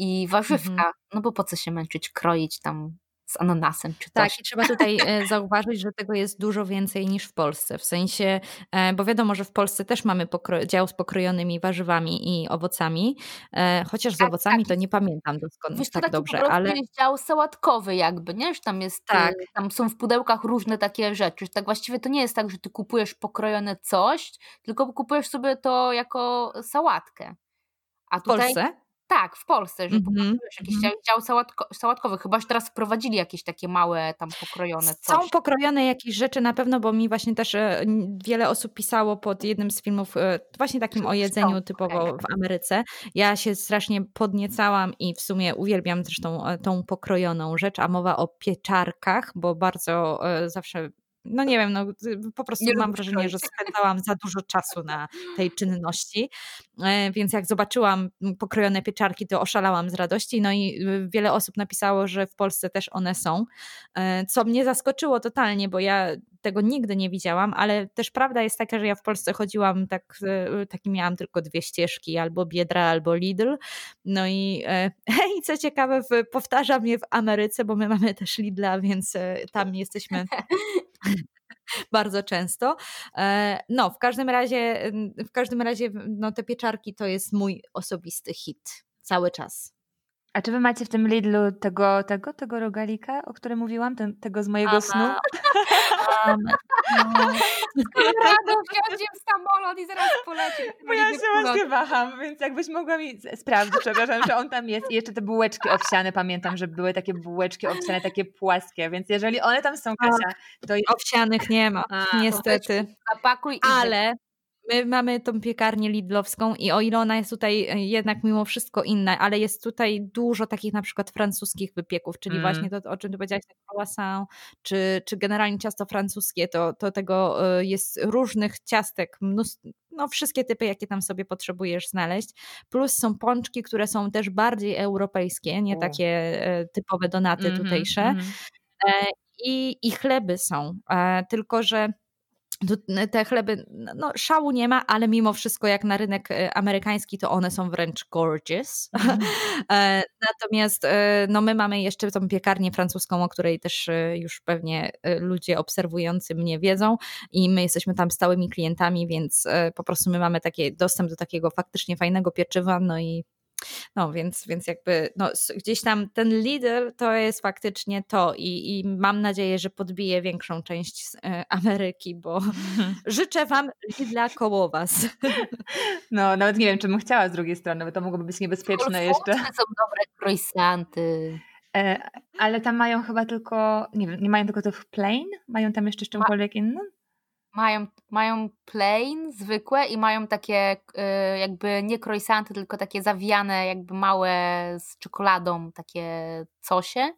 i warzywka, mhm. no bo po co się męczyć, kroić tam z ananasem czy tak, coś. Tak, i trzeba tutaj e, zauważyć, że tego jest dużo więcej niż w Polsce. W sensie, e, bo wiadomo, że w Polsce też mamy dział z pokrojonymi warzywami i owocami, e, chociaż z tak, owocami tak. to nie pamiętam doskonale tak dobrze. ale jest dział sałatkowy jakby, nie? Że tam jest, tak. tam są w pudełkach różne takie rzeczy. Tak właściwie to nie jest tak, że ty kupujesz pokrojone coś, tylko kupujesz sobie to jako sałatkę. A tutaj, w Polsce? Tak, w Polsce, że mm-hmm. jakiś mm-hmm. dział sałatko, sałatkowy. Chyba, że teraz wprowadzili jakieś takie małe, tam pokrojone coś. Są pokrojone jakieś rzeczy na pewno, bo mi właśnie też e, wiele osób pisało pod jednym z filmów, e, właśnie takim o jedzeniu typowo w Ameryce. Ja się strasznie podniecałam i w sumie uwielbiam zresztą e, tą pokrojoną rzecz, a mowa o pieczarkach, bo bardzo zawsze no nie wiem, no, po prostu nie mam wrażenie, że spędzałam za dużo czasu na tej czynności, e, więc jak zobaczyłam pokrojone pieczarki, to oszalałam z radości, no i y, wiele osób napisało, że w Polsce też one są, e, co mnie zaskoczyło totalnie, bo ja tego nigdy nie widziałam, ale też prawda jest taka, że ja w Polsce chodziłam tak, e, taki miałam tylko dwie ścieżki, albo Biedra, albo Lidl, no i, i co ciekawe, powtarzam je w Ameryce, bo my mamy też Lidla, więc tam jesteśmy bardzo często. E, no, w każdym razie, w każdym razie no, te pieczarki to jest mój osobisty hit cały czas. A czy wy macie w tym Lidlu tego, tego, tego rogalika, o którym mówiłam, ten, tego z mojego Aha. snu? Mamy. No. Rado wsiądzie w samolot i zaraz poleci. Bo ja się właśnie waham, więc jakbyś mogła mi sprawdzić, przepraszam, że on tam jest. I jeszcze te bułeczki owsiane, pamiętam, że były takie bułeczki owsiane, takie płaskie, więc jeżeli one tam są, Kasia, to... Owsianych nie ma, A, niestety. Zapakuj Ale My mamy tą piekarnię Lidlowską i o ile ona jest tutaj e, jednak mimo wszystko inna, ale jest tutaj dużo takich na przykład francuskich wypieków, czyli mm. właśnie to, o czym ty powiedziałaś, tak croissant, czy, czy generalnie ciasto francuskie, to, to tego e, jest różnych ciastek, mnóstwo, no wszystkie typy, jakie tam sobie potrzebujesz znaleźć, plus są pączki, które są też bardziej europejskie, nie takie e, typowe donaty mm -hmm, tutejsze. Mm -hmm. I, I chleby są, tylko że te chleby, no szału nie ma, ale mimo wszystko jak na rynek e, amerykański to one są wręcz gorgeous. Mm. Natomiast e, no my mamy jeszcze tą piekarnię francuską, o której też już pewnie ludzie obserwujący mnie wiedzą i my jesteśmy tam stałymi klientami, więc po prostu my mamy taki dostęp do takiego faktycznie fajnego pieczywa, no i no więc, więc jakby no, gdzieś tam ten Lidl to jest faktycznie to i, i mam nadzieję, że podbije większą część e, Ameryki, bo życzę wam Lidla koło was. No nawet nie wiem, czy bym chciała z drugiej strony, bo to mogłoby być niebezpieczne jeszcze. są dobre croissanty. E, ale tam mają chyba tylko, nie wiem, nie mają tylko tych plain? Mają tam jeszcze czymkolwiek innym? Mają, mają plain, zwykłe i mają takie y, jakby nie croissanty, tylko takie zawijane jakby małe z czekoladą, takie cosie.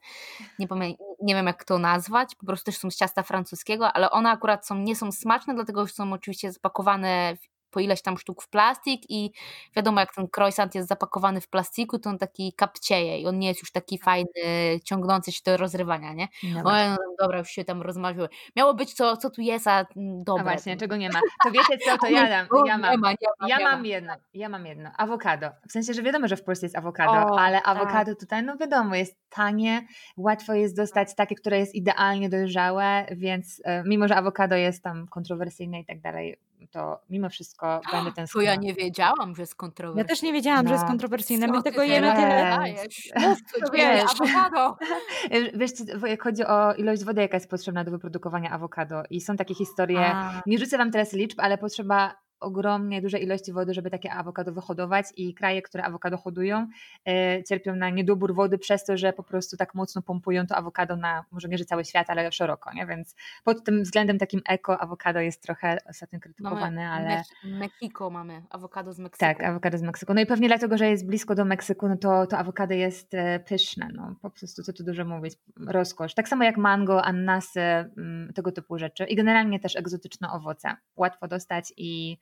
Nie, powiem, nie wiem jak to nazwać, po prostu też są z ciasta francuskiego, ale one akurat są, nie są smaczne, dlatego że są oczywiście zapakowane po ileś tam sztuk w plastik i wiadomo, jak ten croissant jest zapakowany w plastiku, to on taki kapcieje i on nie jest już taki tak. fajny, ciągnący się do rozrywania, nie? No, o, no dobra, już się tam rozmarzyły. Miało być co, co tu jest, a mm, dobra. A właśnie, czego nie ma. To wiecie co, to ja dam. Ja mam, nie ma, nie ma, ja mam jedno, ja mam jedno. Awokado. W sensie, że wiadomo, że w Polsce jest awokado, o, ale tak. awokado tak. tutaj, no wiadomo, jest tanie, łatwo jest dostać takie, które jest idealnie dojrzałe, więc e, mimo, że awokado jest tam kontrowersyjne i tak dalej, to mimo wszystko będę ten To ja nie wiedziałam, że jest kontrowersyjne. Ja też nie wiedziałam, no. że jest no. kontrowersyjne. My tego jemy tyle. Mów, wiesz. awokado. Wiesz, jak chodzi o ilość wody, jaka jest potrzebna do wyprodukowania awokado i są takie historie, A. nie rzucę Wam teraz liczb, ale potrzeba ogromnie duże ilości wody, żeby takie awokado wyhodować i kraje, które awokado hodują, e, cierpią na niedobór wody przez to, że po prostu tak mocno pompują to awokado na, może nie, że cały świat, ale szeroko, nie? Więc pod tym względem takim eko awokado jest trochę ostatnio krytykowane, ale... Mexico mamy, awokado z Meksyku. Tak, awokado z Meksyku. No i pewnie dlatego, że jest blisko do Meksyku, no to, to awokado jest e, pyszne, no po prostu co tu dużo mówić, rozkosz. Tak samo jak mango, ananasy, mm, tego typu rzeczy i generalnie też egzotyczne owoce. Łatwo dostać i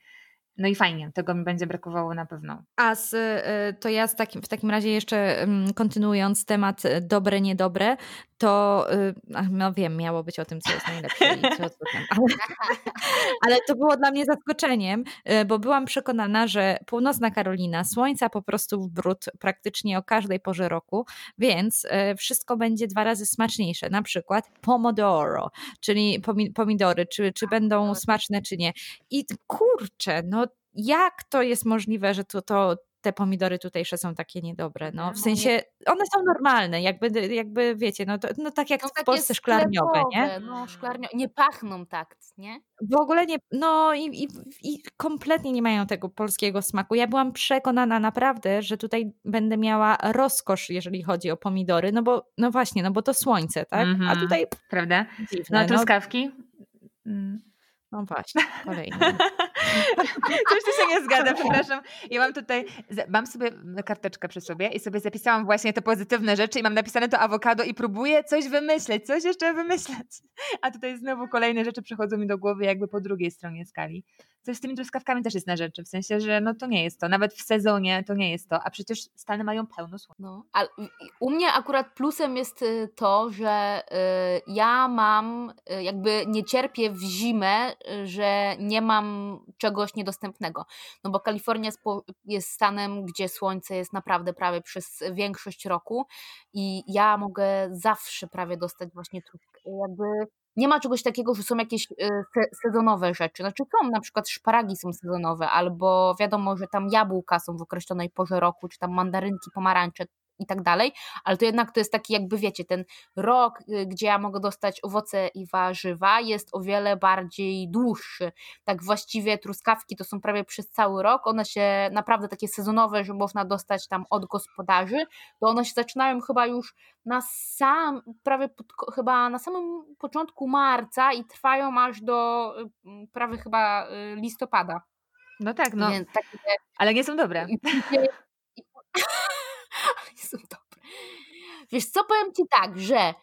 no i fajnie, tego mi będzie brakowało na pewno. A z, y, to ja z takim, w takim razie jeszcze mm, kontynuując temat y, dobre, niedobre, to y, no wiem, miało być o tym, co jest najlepsze i co, ale, ale to było dla mnie zaskoczeniem, bo byłam przekonana, że północna Karolina, słońca po prostu w brud praktycznie o każdej porze roku, więc wszystko będzie dwa razy smaczniejsze, na przykład pomodoro, czyli pomidory, czy, czy będą smaczne, czy nie. I kurczę, no jak to jest możliwe, że to, to te pomidory tutejsze są takie niedobre. No, w no sensie one są normalne, jakby, jakby wiecie, no, to, no tak jak no, w Polsce szklarniowe, nie? No, szklarnio... Nie pachną tak, nie? W ogóle nie, no i, i, i, kompletnie nie mają tego polskiego smaku. Ja byłam przekonana naprawdę, że tutaj będę miała rozkosz, jeżeli chodzi o pomidory, no bo, no właśnie, no bo to słońce, tak? Mm -hmm. A mhm. tutaj... Prawda? Dziwne, no, truskawki? No. No właśnie, kolejny. Coś tu się nie zgadza, przepraszam. Ja mam tutaj, mam sobie karteczkę przy sobie i sobie zapisałam właśnie te pozytywne rzeczy i mam napisane to awokado i próbuję coś wymyśleć, coś jeszcze wymyśleć. A tutaj znowu kolejne rzeczy przychodzą mi do głowy jakby po drugiej stronie skali coś z tymi truskawkami też jest na rzeczy, w sensie, że no to nie jest to, nawet w sezonie to nie jest to, a przecież Stany mają pełno słońca. No, ale u mnie akurat plusem jest y, to, że y, ja mam, y, jakby nie cierpię w zimę, że nie mam czegoś niedostępnego, no bo Kalifornia jest stanem, gdzie słońce jest naprawdę prawie przez większość roku i ja mogę zawsze prawie dostać właśnie jakby nie ma czegoś takiego, że są jakieś e, se sezonowe rzeczy. Znaczy są na przykład szparagi są sezonowe, albo wiadomo, że tam jabłka są w określonej porze roku, czy tam mandarynki, pomarańcze i tak dalej, ale to jednak to jest taki jakby wiecie, ten rok, y, gdzie ja mogę dostać owoce i warzywa jest o wiele bardziej dłuższy. Tak właściwie truskawki to są prawie przez cały rok, one się naprawdę takie sezonowe, że można dostać tam od gospodarzy, to one się zaczynają chyba już na sam, prawie pod, chyba na samym początku marca i trwają aż do y, prawie chyba y, listopada. No tak, no. Ale nie są dobre. I, i, są dobre. Wiesz co, powiem Ci tak, że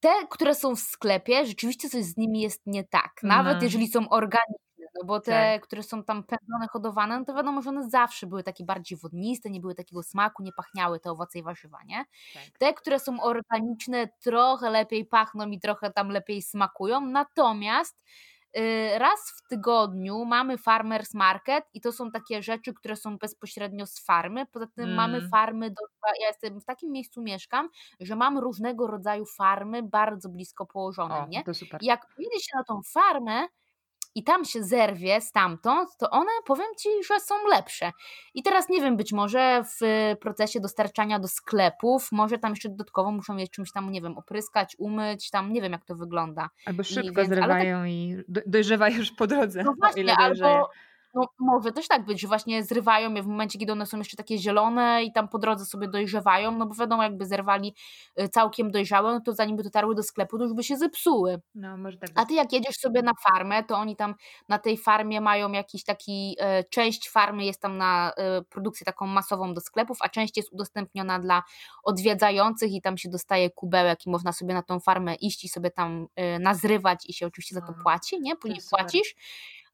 te, które są w sklepie, rzeczywiście coś z nimi jest nie tak. Nawet no. jeżeli są organiczne, no bo te, tak. które są tam pędzone, hodowane, no to wiadomo, że one zawsze były takie bardziej wodniste, nie były takiego smaku, nie pachniały te owoce i warzywa, nie? Tak. Te, które są organiczne, trochę lepiej pachną i trochę tam lepiej smakują, natomiast raz w tygodniu mamy farmers market i to są takie rzeczy, które są bezpośrednio z farmy. Poza tym mm. mamy farmy, do, ja jestem w takim miejscu mieszkam, że mam różnego rodzaju farmy bardzo blisko położone, o, nie? I jak pojedzie się na tą farmę, i tam się zerwie stamtąd, to one, powiem Ci, że są lepsze. I teraz nie wiem, być może w procesie dostarczania do sklepów, może tam jeszcze dodatkowo muszą je czymś tam, nie wiem, opryskać, umyć, tam nie wiem jak to wygląda. Albo szybko I, więc, zrywają tak, i dojrzewa już po drodze. No właśnie, albo, no, może też tak być, że właśnie zrywają je w momencie, kiedy one są jeszcze takie zielone i tam po drodze sobie dojrzewają, no bo wiadomo, jakby zerwali y, całkiem dojrzałe, no to zanim by dotarły do sklepu, to już by się zepsuły. No, może tak A ty jak jedziesz sobie na farmę, to oni tam na tej farmie mają jakiś taki, e, część farmy jest tam na e, produkcję taką masową do sklepów, a część jest udostępniona dla odwiedzających i tam się dostaje kubełek i można sobie na tą farmę iść i sobie tam e, nazrywać i się oczywiście za to płaci, nie? Później płacisz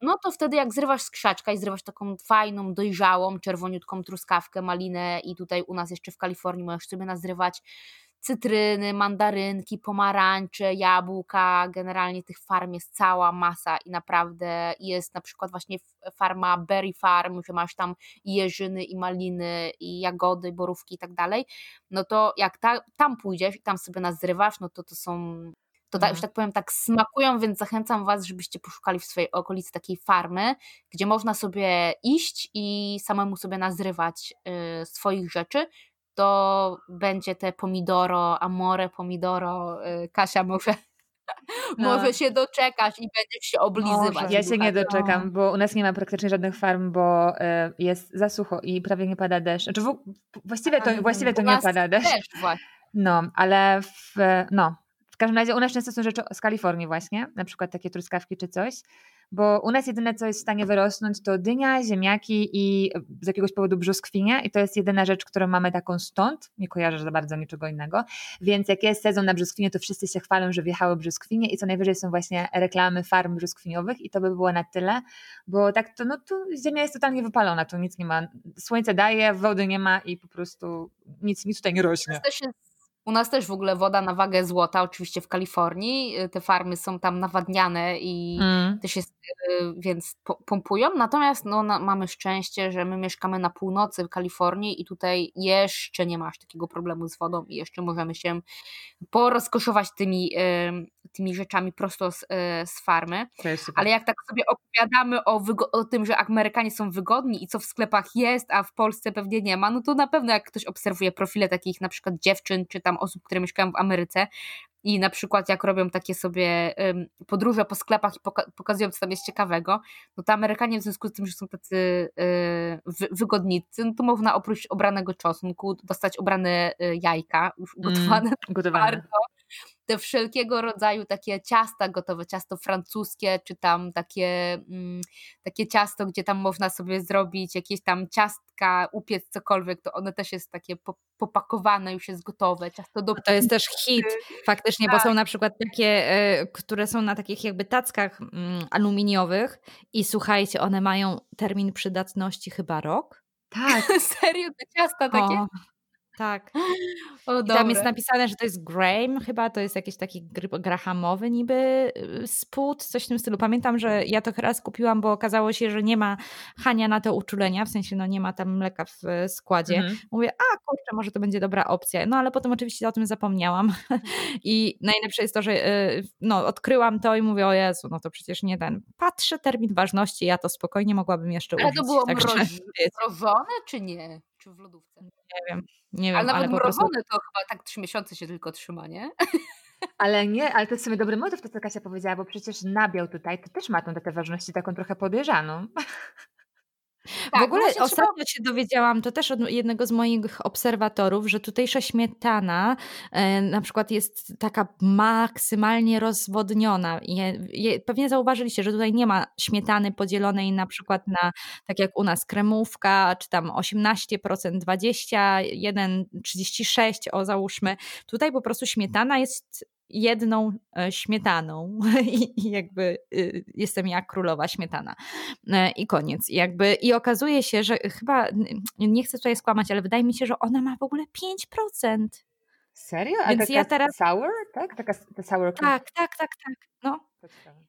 no to wtedy jak zrywasz z krzaczka i zrywasz taką fajną, dojrzałą, czerwoniutką truskawkę, malinę i tutaj u nas jeszcze w Kalifornii możesz sobie nazrywać cytryny, mandarynki, pomarańcze, jabłka, generalnie tych farm jest cała masa i naprawdę jest na przykład właśnie farma Berry Farm, że masz tam jeżyny, i maliny, i jagody, borówki i tak dalej, no to jak ta, tam pójdziesz i tam sobie nazrywasz, no to to są to tak, już tak powiem, tak smakują, więc zachęcam Was, żebyście poszukali w swojej okolicy takiej farmy, gdzie można sobie iść i samemu sobie nazrywać y, swoich rzeczy. To będzie te pomidoro, amore pomidoro, y, Kasia może no. Może się doczekasz i będziesz się oblizywać. Może. Ja się nie doczekam, bo u nas nie ma praktycznie żadnych farm, bo y, jest za sucho i prawie nie pada deszcz. Znaczy, w, właściwie to, właściwie to nie pada deszcz. No, ale w, no, w każdym razie u nas często są rzeczy z Kalifornii właśnie, na przykład takie truskawki czy coś, bo u nas jedyne co jest w stanie wyrosnąć to dynia, ziemniaki i z jakiegoś powodu brzoskwinie i to jest jedyna rzecz, którą mamy taką stąd, nie kojarzę za bardzo niczego innego, więc jak jest sezon na brzoskwinie, to wszyscy się chwalą, że wjechały brzoskwinie i co najwyżej są właśnie reklamy farm brzoskwiniowych i to by było na tyle, bo tak to, no to ziemia jest totalnie wypalona, tu nic nie ma, słońce daje, wody nie ma i po prostu nic, nic tutaj nie rośnie. To się u nas też w ogóle woda na wagę złota, oczywiście w Kalifornii. Y, te farmy są tam nawadniane i mm. też jest, więc pompują. Natomiast no, na, mamy szczęście, że my mieszkamy na północy Kalifornii i tutaj jeszcze nie masz takiego problemu z wodą i jeszcze możemy się porozkoszować tymi, tymi rzeczami prosto z, e, z farmy. Ale jak tak sobie opowiadamy o, o tym, że Amerykanie są wygodni i co w sklepach jest, a w Polsce pewnie nie ma, no to na pewno jak ktoś obserwuje profile takich na przykład dziewczyn, czy tam osób, które mieszkają w Ameryce, i na przykład jak robią takie sobie podróże po sklepach i pokazują, co tam jest ciekawego, no to Amerykanie w związku z tym, że są tacy y, wygodnicy, no to można oprócz obranego czosnku dostać obrane y, jajka, już gotowane, mm, gotowane te wszelkiego rodzaju takie ciasta gotowe, ciasto francuskie, czy tam takie, mm, takie ciasto, gdzie tam można sobie zrobić jakieś tam ciastka, upiec cokolwiek, to one też jest takie popakowane, już jest gotowe, ciasto do To jest też hit faktycznie, tak. bo są na przykład takie, e, które są na takich jakby tackach mm, aluminiowych i słuchajcie, one mają termin przydatności chyba rok. Tak. Serio, te ciasta takie? O, tak. O, tam jest napisane, że to jest Graham, chyba to jest jakiś taki grahamowy niby y, spód, coś w tym stylu. Pamiętam, że ja to raz kupiłam, bo okazało się, że nie ma Hania na to uczulenia, w sensie no nie ma tam mleka w składzie. Mhm. Mówię, a kurczę, może to będzie dobra opcja. No ale potem oczywiście o tym zapomniałam i najlepsze jest to, że y, no odkryłam to i mówię, o Jezu, no to przecież nie ten. Patrzę termin ważności, ja to spokojnie mogłabym jeszcze użyć. Ale to było Także, mrożone czy nie? Czy w lodówce? Nie wiem, nie wiem. Ale nawet ale mrożone prostu... to chyba tak trzy miesiące się tylko trzyma, nie? Ale nie, ale to jest sobie dobry motyw, to co Kasia powiedziała, bo przecież nabiał tutaj, to też ma tą datę ważności taką trochę podejrzaną. Tak, w ogóle ostatnio trzeba... się dowiedziałam, to też od jednego z moich obserwatorów, że tutejsza śmietana e, na przykład jest taka maksymalnie rozwodniona. Je, je, pewnie zauważyliście, że tutaj nie ma śmietany podzielonej na przykład na, tak jak u nas, kremówka, czy tam 18%, 21, 36, o załóżmy. Tutaj po prostu śmietana jest jedną e, śmietaną i jakby y, jestem jak królowa śmietana. E, I koniec. I jakby, I okazuje się, że chyba, nie chcę tutaj skłamać, ale wydaje mi się, że ona ma w ogóle 5%. Serio? A Więc ja teraz. Sour, tak? Taka sour cream. Tak, tak, tak, tak. No.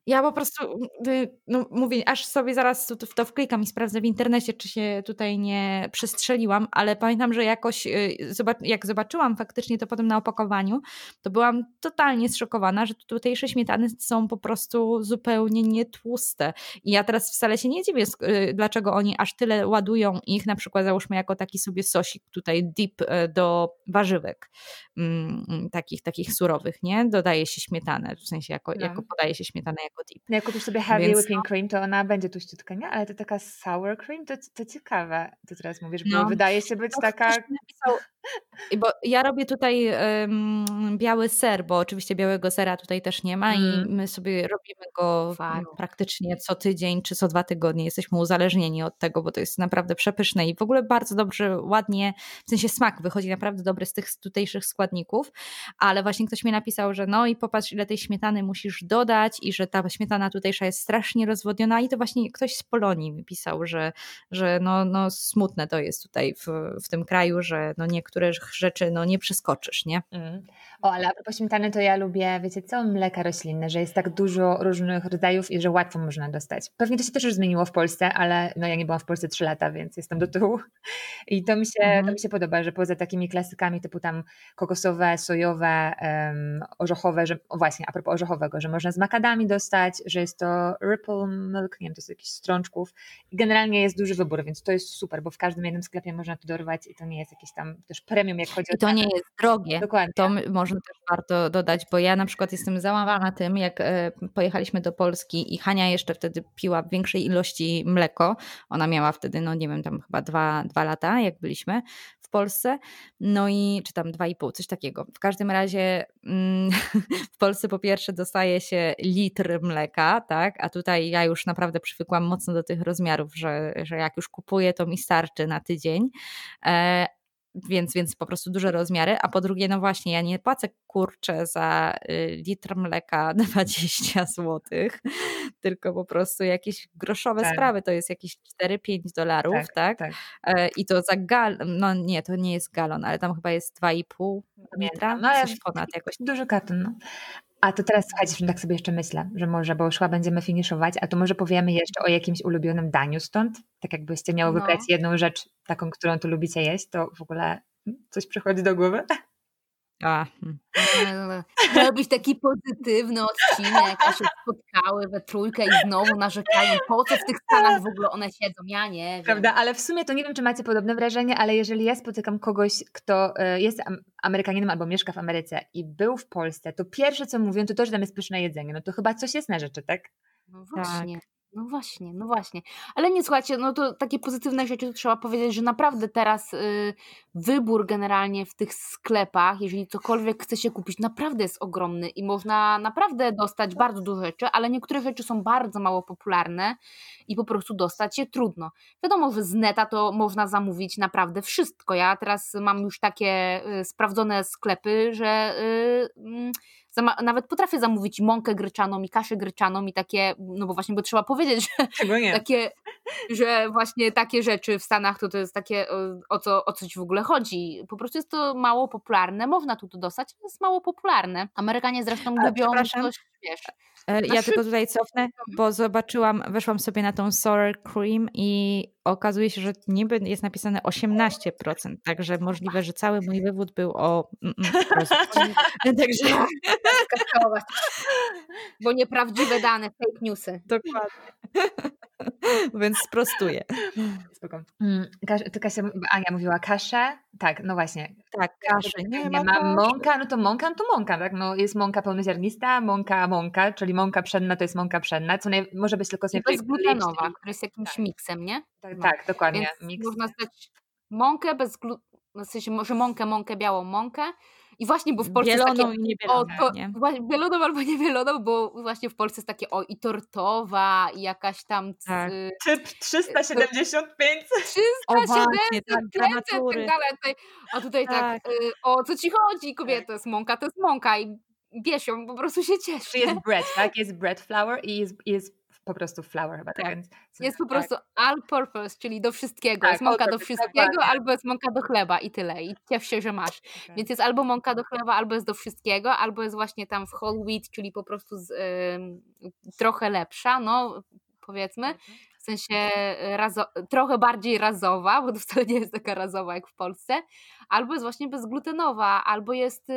Ja po prostu, y, no mówię, aż sobie zaraz w to wklikam i sprawdzę w internecie, czy się tutaj nie przestrzeliłam, ale pamiętam, że jakoś, y, jak zobaczyłam faktycznie to potem na opakowaniu, to byłam totalnie zszokowana, że tutejsze śmietany są po prostu zupełnie nietłuste. I ja teraz wcale się nie dziwię, y, dlaczego oni aż tyle ładują ich, na przykład załóżmy jako taki sobie sosik tutaj dip do warzywek, mm, takich, takich surowych, nie? Dodaje się śmietanę, w sensie jako, no. jako podaje się śmietanę jako dip. No jak kupisz sobie heavy Więc whipping no. cream, to ona będzie tuściutka, nie? Ale to taka sour cream, to, to ciekawe, to teraz mówisz, bo no. wydaje się być taka... Napisał, bo ja robię tutaj um, biały ser, bo oczywiście białego sera tutaj też nie ma mm. i my sobie robimy go praktycznie co tydzień czy co dwa tygodnie. Jesteśmy uzależnieni od tego, bo to jest naprawdę przepyszne i w ogóle bardzo dobrze, ładnie, w sensie smak wychodzi naprawdę dobry z tych tutejszych składników, ale właśnie ktoś mi napisał, że no i popatrz ile tej śmietany musisz dodać i że ta śmietana tutejsza jest strasznie rozwodniona i to właśnie ktoś z Polonii mi pisał, że, że no, no smutne to jest tutaj w, w tym kraju, że no niektórych rzeczy no nie przeskoczysz, nie? Mm. O, ale a propos śmietany, to ja lubię, wiecie co, mleka roślinne, że jest tak dużo różnych rodzajów i że łatwo można dostać. Pewnie to się też już zmieniło w Polsce, ale no ja nie byłam w Polsce 3 lata, więc jestem do tyłu i to mi się, mm. to mi się podoba, że poza takimi klasykami typu tam kokosowe, sojowe, um, orzechowe, że o właśnie, a propos orzechowego, że można z dostać, że jest to Ripple Milk, nie wiem, to jest jakiś strączków i generalnie jest duży wybór, więc to jest super, bo w każdym jednym sklepie można to dorwać i to nie jest jakieś tam też premium, jak chodzi I o... to nie jest drogie. Dokładnie. To może też warto dodać, bo ja na przykład jestem załamana tym, jak e, pojechaliśmy do Polski i Hania jeszcze wtedy piła w większej ilości mleko. Ona miała wtedy, no nie wiem, tam chyba dwa, dwa lata, jak byliśmy w Polsce. No i czy tam dwa i pół, coś takiego. W każdym razie mm, w Polsce po pierwsze dostaje się litr mleka, tak? A tutaj ja już naprawdę przywykłam mocno do tych rozmiarów, że, że jak już kupuję, to mi starczy na tydzień. Więc, więc po prostu duże rozmiary, a po drugie, no właśnie, ja nie płacę kurczę za y, litr mleka 20 zł, tylko po prostu jakieś groszowe tak. sprawy, to jest jakieś 4-5 dolarów, tak, tak? tak? E, I to za galon, no nie, to nie jest galon, ale tam chyba jest 2,5 litra, no, coś ponad jakoś. Duży karton, no. A to teraz słuchajcie, tak sobie jeszcze myślę, że może, bo chyba będziemy finiszować, a to może powiemy jeszcze o jakimś ulubionym daniu stąd? Tak jakbyście miały no. wybrać jedną rzecz, taką, którą tu lubicie jeść, to w ogóle coś przychodzi do głowy? A. Miał być taki pozytywny odcinek, a się spotkały we trójkę i znowu narzekają, po co w tych Stanach w ogóle one siedzą, ja nie wiem. Prawda, ale w sumie to nie wiem, czy macie podobne wrażenie, ale jeżeli ja spotykam kogoś, kto e, jest Amerykaninem albo mieszka w Ameryce i był w Polsce, to pierwsze co mówią, to to, że tam jest pyszne jedzenie, no to chyba coś jest na rzeczy, tak? No właśnie. Tak. No właśnie, no właśnie. Ale nie słuchajcie, no to takie pozytywne rzeczy trzeba powiedzieć, że naprawdę teraz y, wybór generalnie w tych sklepach, jeżeli cokolwiek chce się kupić, naprawdę jest ogromny i można naprawdę dostać bardzo dużo rzeczy, ale niektóre rzeczy są bardzo mało popularne i po prostu dostać je trudno. Wiadomo, że z neta to można zamówić naprawdę wszystko. Ja teraz mam już takie y, sprawdzone sklepy, że y, mm, nawet potrafię zamówić mąkę gryczaną i kaszę gryczaną i takie, no bo właśnie, bo trzeba powiedzieć, że takie, że właśnie takie rzeczy w Stanach to to jest takie, o co, o co ci w ogóle chodzi. Po prostu jest to mało popularne, można tu to dostać, ale jest mało popularne. Amerykanie zresztą A, lubią coś, wiesz, E, ja tylko tutaj cofnę, bo zobaczyłam, weszłam sobie na tą Sour Cream i okazuje się, że niby jest napisane 18%, także możliwe, że cały mój wywód był o... Mm, mm, także... Bo nieprawdziwe dane, fake newsy. Dokładnie. Więc sprostuję. Spoko. Mm, Kasia, Ania mówiła kaszę. Tak, no właśnie. Tak, kaszę. Nie, nie ma mąka, no to mąka, no to mąka, tak? No jest mąka pełnoziarnista, mąka, mąka, czyli mąka pszenna to jest mąka pszenna, co naj, może być tylko z To jest glutenowa, która jest jakimś tak. miksem, nie? Tak, no. tak dokładnie. Więc Miks. można stać mąkę bez glutenu, no w sensie może mąkę, mąkę, białą mąkę, i właśnie, bo w Polsce bieloną jest takie, i niebieloną, o, to, nie? Bieloną albo niebieloną, bo właśnie w Polsce jest takie o i tortowa i jakaś tam... Tak. Typ 375. 375, tak, a tutaj tak, tak y, o co ci chodzi kobieta, to jest mąka, to jest mąka i biesią, po prostu się cieszy. Jest bread, tak? Jest bread flour i jest, jest po prostu flour chyba. Tak. tak. Jest po tak. prostu all purpose, czyli do wszystkiego. Tak, jest mąka do wszystkiego, albo jest mąka do chleba i tyle. I ciesz się, że masz. Okay. Więc jest albo mąka do chleba, albo jest do wszystkiego, albo jest właśnie tam w whole wheat, czyli po prostu z, y, trochę lepsza, no powiedzmy. Mhm. W sensie razo, trochę bardziej razowa, bo to wcale nie jest taka razowa jak w Polsce, albo jest właśnie bezglutenowa, albo jest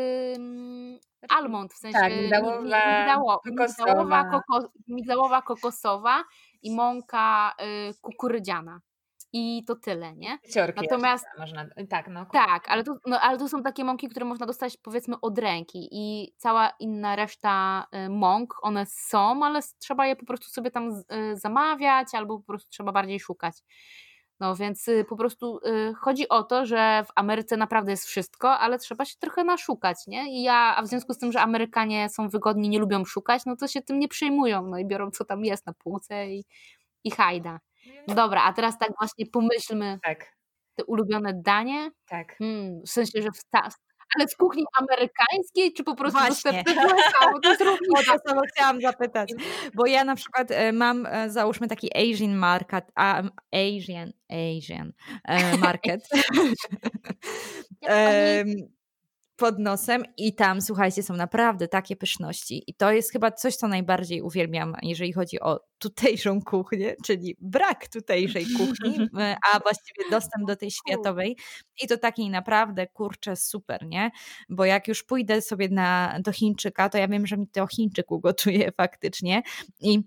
almond, w sensie tak, migdałowa, migdało, migdałowa, kokos, migdałowa, kokosowa i mąka y, kukurydziana. I to tyle, nie? Natomiast można, tak, no. Tak, ale to, no, ale to są takie mąki, które można dostać powiedzmy od ręki i cała inna reszta y, mąk, one są, ale trzeba je po prostu sobie tam y, zamawiać albo po prostu trzeba bardziej szukać. No więc y, po prostu y, chodzi o to, że w Ameryce naprawdę jest wszystko, ale trzeba się trochę naszukać, nie? I ja, a w związku z tym, że Amerykanie są wygodni, nie lubią szukać, no to się tym nie przejmują, no i biorą co tam jest na półce i, i hajda. No dobra, a teraz tak właśnie pomyślmy. Tak. Te ulubione danie. Tak. Hmm, w sensie, że w, ta, ale z kuchni amerykańskiej, czy po prostu Właśnie. Bo to jest różnica. to samo chciałam zapytać. Bo ja na przykład e, mam, e, załóżmy taki Asian market, um, Asian, Asian e, market. pod nosem i tam, słuchajcie, są naprawdę takie pyszności. I to jest chyba coś, co najbardziej uwielbiam, jeżeli chodzi o tutejszą kuchnię, czyli brak tutejszej kuchni, e, a właściwie dostęp do tej światowej. I to takiej naprawdę, kurczę, super, nie? Bo jak już pójdę sobie na, do Chińczyka, to ja wiem, że mi to Chińczyk ugotuje faktycznie i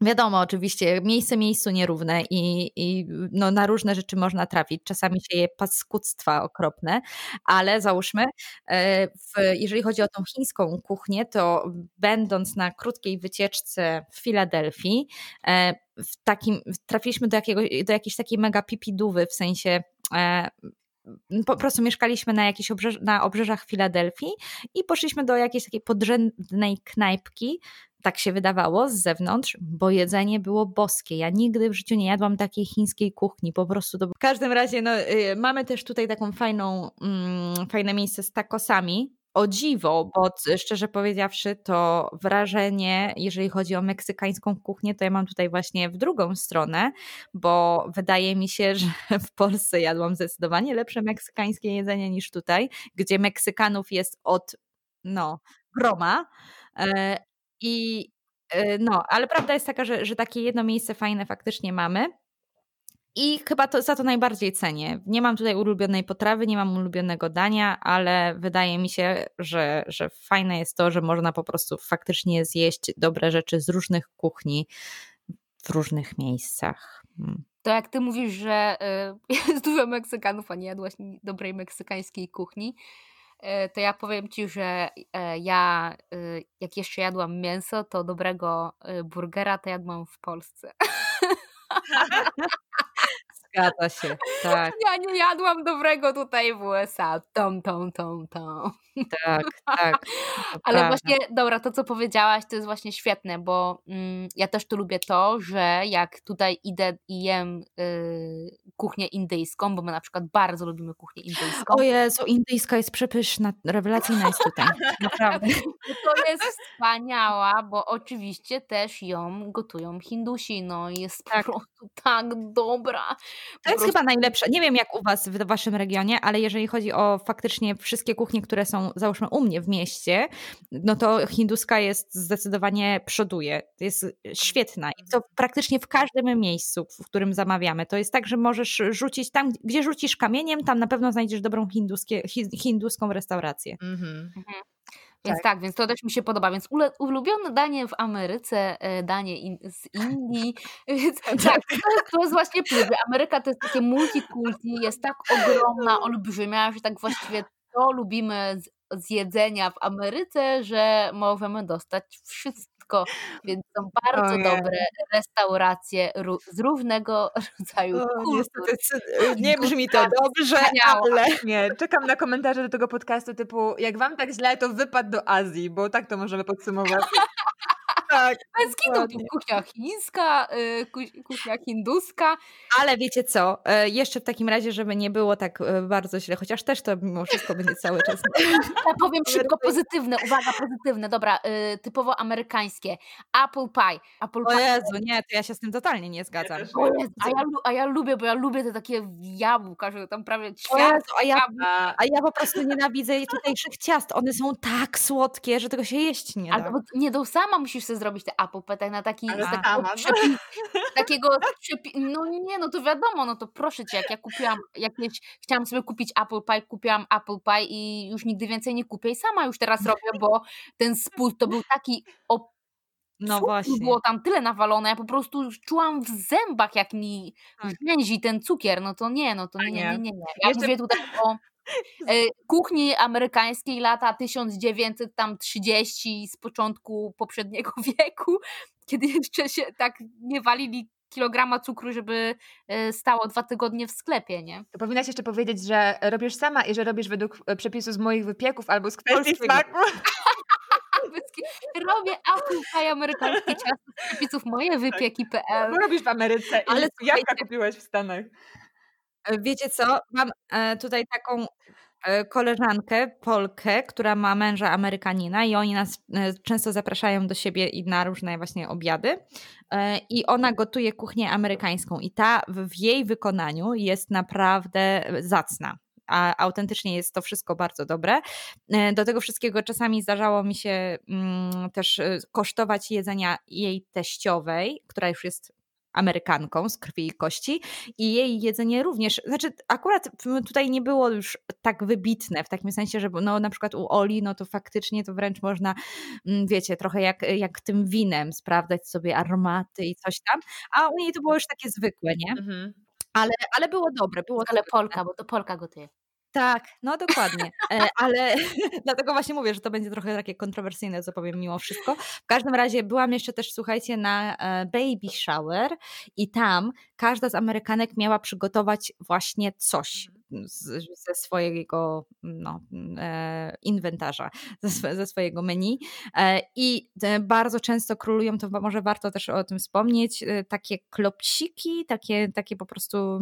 Wiadomo, oczywiście, miejsce miejscu nierówne i, i no, na różne rzeczy można trafić. Czasami się je paskudztwa okropne, ale załóżmy, e, w, jeżeli chodzi o tą chińską kuchnię, to będąc na krótkiej wycieczce w Filadelfii, e, w takim, trafiliśmy do, jakiego, do jakiejś takiej mega pipidówy, w sensie e, po prostu mieszkaliśmy na obrzeż, na obrzeżach Filadelfii i poszliśmy do jakiejś takiej podrzędnej knajpki, tak się wydawało z zewnątrz, bo jedzenie było boskie. Ja nigdy w życiu nie jadłam takiej chińskiej kuchni, po prostu to... W każdym razie no, y, mamy też tutaj taką fajną, mm, fajne miejsce z takosami, o dziwo, bo szczerze powiedziawszy, to wrażenie, jeżeli chodzi o meksykańską kuchnię, to ja mam tutaj właśnie w drugą stronę, bo wydaje mi się, że w Polsce jadłam zdecydowanie lepsze meksykańskie jedzenie niż tutaj, gdzie Meksykanów jest od no, groma. I e, no, ale prawda jest taka, że, że takie jedno miejsce fajne faktycznie mamy. I chyba to, za to najbardziej cenię. Nie mam tutaj ulubionej potrawy, nie mam ulubionego dania, ale wydaje mi się, że, że fajne jest to, że można po prostu faktycznie zjeść dobre rzeczy z różnych kuchni w różnych miejscach. Hmm. To jak ty mówisz, że y, jest dużo Meksykanów, a nie jadłaś dobrej meksykańskiej kuchni, y, to ja powiem ci, że y, ja jak jeszcze jadłam mięso, to dobrego burgera to jadłam w Polsce. Zgadza się, tak. Ja nie jadłam dobrego tutaj w USA. Tom, tom, tom, tom. Tak, tak. Ale prawda. właśnie, dobra, to co powiedziałaś, to jest właśnie świetne, bo mm, ja też tu lubię to, że jak tutaj idę i jem y, kuchnię indyjską, bo my na przykład bardzo lubimy kuchnię indyjską. O Jezu, indyjska jest przepyszna, rewelacyjna jest tutaj, naprawdę. To jest wspaniała, bo oczywiście też ją gotują Hindusi, no jest tak. po prostu tak dobra. To jest chyba najlepsze. Nie wiem jak u was w waszym regionie, ale jeżeli chodzi o faktycznie wszystkie kuchnie, które są załóżmy u mnie w mieście, no to hinduska jest zdecydowanie przoduje. Jest świetna i to praktycznie w każdym miejscu, w którym zamawiamy. To jest tak, że możesz rzucić tam, gdzie rzucisz kamieniem, tam na pewno znajdziesz dobrą hinduskie, hinduską restaurację. Mhm. mhm. Więc tak. tak. więc to też mi się podoba. Więc ulubione danie w Ameryce, e, danie in, z Indii. Więc tak, tak to, jest, to jest właśnie plus. Ameryka to jest takie multikulti, jest tak ogromna, olbrzymia, że tak właściwie to lubimy z, z jedzenia w Ameryce, że możemy dostać wszystko. Więc są bardzo dobre restauracje z różnego rodzaju o, kultur. nie brzmi to dobrze, ale... Nie, czekam na komentarze do tego podcastu typu jak wam tak źle, to wypad do Azji, bo tak to możemy podsumować. Tak. Bez kitu, kuchnia chińska, y, kuchnia hinduska. Ale wiecie co, e, jeszcze w takim razie, żeby nie było tak e, bardzo źle, chociaż też to mimo wszystko będzie cały czas. Ja powiem szybko pozytywne, uwaga, pozytywne, dobra, y, typowo amerykańskie. Apple pie. Apple pie. O Jezu, nie, to ja się z tym totalnie nie zgadzam. O Jezu, a, ja, a ja lubię, bo ja lubię te takie jabłka, że tam prawie świat. a, ja, a ja po prostu nienawidzę tutejszych ciast. One są tak słodkie, że tego się jeść nie da. Albo nie, do sama musisz sobie zrobić te apple pie tak na taki z takiego, przepi, takiego przepi, no nie, no to wiadomo, no to proszę cię, jak ja kupiłam jakieś, chciałam sobie kupić apple pie, kupiłam apple pie i już nigdy więcej nie kupię i sama już teraz robię, bo ten spód to był taki op no właśnie. Było tam tyle nawalone, ja po prostu czułam w zębach, jak mi tak. ten cukier. No to nie, no to nie, nie, nie. nie. Ja Jeszcze... mówię tutaj o kuchni amerykańskiej lata 1930 z początku poprzedniego wieku, kiedy jeszcze się tak nie walili kilograma cukru, żeby e, stało dwa tygodnie w sklepie, nie? To powinnaś jeszcze powiedzieć, że robisz sama i że robisz według e, przepisu z moich wypieków albo z kwestii smaku. Robię apple pie amerykańskie ciasto z przepisów moje wypieki.pl. Bo robisz w Ameryce ale jaka kupiłeś w Stanach? E, wiecie co? Mam e, tutaj taką e, koleżankę, Polkę, która ma męża Amerykanina i oni nas często zapraszają do siebie i na różne właśnie obiady. I ona gotuje kuchnię amerykańską i ta w jej wykonaniu jest naprawdę zacna a autentycznie jest to wszystko bardzo dobre. Do tego wszystkiego czasami zdarzało mi się mm, też kosztować jedzenia jej teściowej, która już jest Amerykanką z krwi i kości i jej jedzenie również, znaczy akurat tutaj nie było już tak wybitne w takim sensie, że no na przykład u Oli, no to faktycznie to wręcz można, mm, wiecie, trochę jak, jak tym winem sprawdzać sobie aromaty i coś tam, a u niej to było już takie zwykłe, nie? Mhm. Ale, ale było dobre. Było ale Polka, bo to Polka gotuje. Tak, no dokładnie. E, ale dlatego właśnie mówię, że to będzie trochę takie kontrowersyjne, co powiem mimo wszystko. W każdym razie byłam jeszcze też, słuchajcie, na e, baby shower i tam każda z Amerykanek miała przygotować właśnie coś. Z, ze swojego no, e, inwentarza, ze, ze, swojego menu. E, I e, bardzo często królują, to może warto też o tym wspomnieć, takie klopsiki, takie, takie po prostu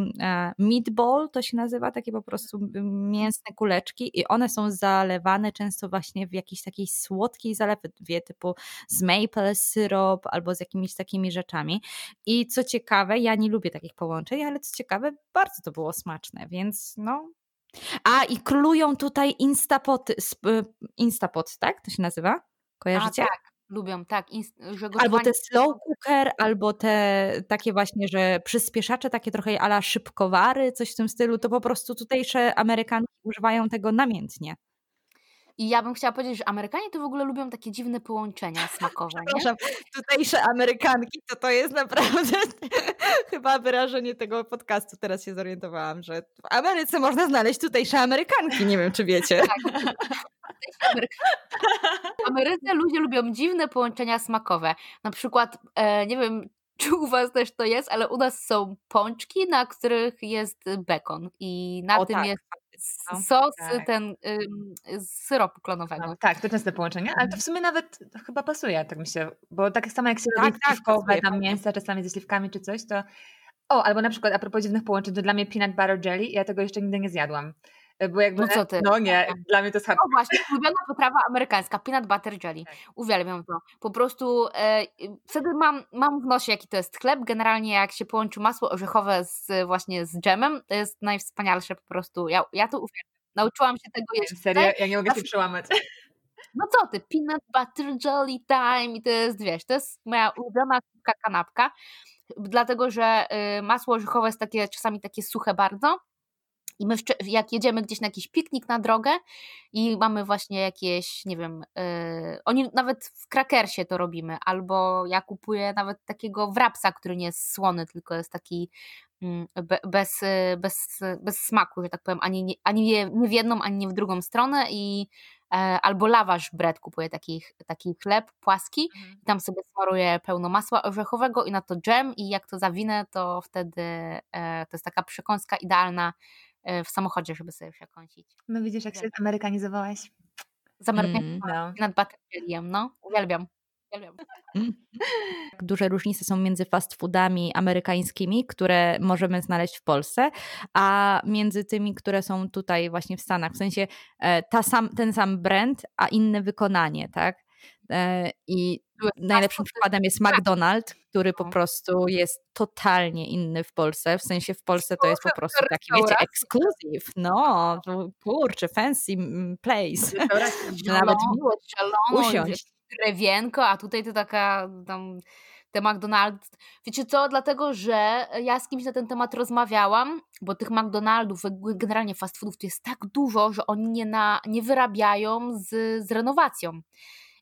meatball to się nazywa, takie po prostu mięsne kuleczki i one są zalewane często właśnie w jakiejś takiej słodkiej zalewie typu z maple syrup albo z jakimiś takimi rzeczami. I co ciekawe, ja nie lubię takich połączeń, ale co ciekawe, bardzo to było smaczne, więc no. A i królują tutaj instapoty, y, instapot, tak? To się nazywa? Kojarzycie? A, tak, lubią, tak. albo te slow cooker, albo te takie właśnie, że przyspieszacze, takie trochę ala szybkowary, coś w tym stylu, to po prostu tutejsze Amerykanki używają tego namiętnie. I ja bym chciała powiedzieć, że Amerykanie to w ogóle lubią takie dziwne połączenia smakowe. Przepraszam, tutejsze Amerykanki to to jest naprawdę chyba wyrażenie tego podcastu. Teraz się zorientowałam, że w Ameryce można znaleźć tutejsze Amerykanki. Nie wiem, czy wiecie. Tak. W Ameryce ludzie lubią dziwne połączenia smakowe. Na przykład, e, nie wiem, czy u was też to jest, ale u nas są pączki, na których jest bekon i na o, tym tak. jest no, sos tak. ten z syropu klonowego. No, tak, to częste połączenie, ale to w mhm. sumie nawet chyba pasuje, tak mi się, bo tak samo jak się tak, robi tak, pasuje, tam mięsa czasami ze śliwkami czy coś, to o, albo na przykład a propos dziwnych połączeń, to dla mnie peanut butter jelly, ja tego jeszcze nigdy nie zjadłam. E, bo jakby, no co ty? No nie, dla mnie to jest hard. No właśnie, ulubiona potrawa amerykańska, peanut butter jelly. Tak. Uwielbiam to. Po prostu e, wtedy mam, mam w nosie, jaki to jest chleb. Generalnie jak się połączy masło orzechowe z, właśnie z dżemem, to jest najwspanialsze po prostu. Ja, ja to uwielbiam. Nauczyłam się tego jeść. Serio? Ja nie mogę się przełamać. No co ty, peanut butter jelly time i to jest, wiesz, to jest moja ulubiona kanapka, dlatego, że y, masło orzechowe jest takie czasami takie suche bardzo, I my, jak jedziemy gdzieś na jakiś piknik na drogę i mamy właśnie jakieś, nie wiem, yy, oni nawet w krakersie to robimy, albo ja kupuję nawet takiego wrapsa, który nie jest słony, tylko jest taki yy, bez, bez, bez smaku, że tak powiem, ani, nie, ani nie w jedną, ani nie w drugą stronę i E, albo lawasz bread, kupuję taki, taki chleb płaski mhm. i tam sobie smaruję pełno masła orzechowego i na to dżem i jak to zawinę, to wtedy e, to jest taka przekąska idealna w samochodzie, żeby sobie przekąsić. No widzisz, jak się zamerykanizowałaś. Zamerykanizowałaś mm, no. nad no. Uwielbiam. Duże różnice są między fast foodami amerykańskimi, które możemy znaleźć w Polsce, a między tymi, które są tutaj właśnie w Stanach. W sensie e, ta sam, ten sam brand, a inne wykonanie, tak? E, I najlepszym przykładem jest McDonald's, który po no. prostu jest totalnie inny w Polsce. W sensie w Polsce to jest po prostu taki, wiecie, ekskluzyw. No, kurczę, fancy place. Nawet miło usiąść drewienko, a tutaj to taka tam te McDonald's. Wiecie co? Dlatego, że ja z kimś na ten temat rozmawiałam, bo tych McDonaldów, generalnie fast foodów to jest tak dużo, że oni nie, na, nie wyrabiają z, z renowacją.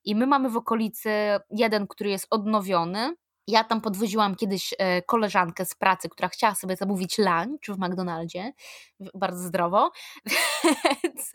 I my mamy w okolicy jeden, który jest odnowiony, ja tam podwoziłam kiedyś e, koleżankę z pracy, która chciała sobie zamówić lunch w McDonaldzie, bardzo zdrowo, więc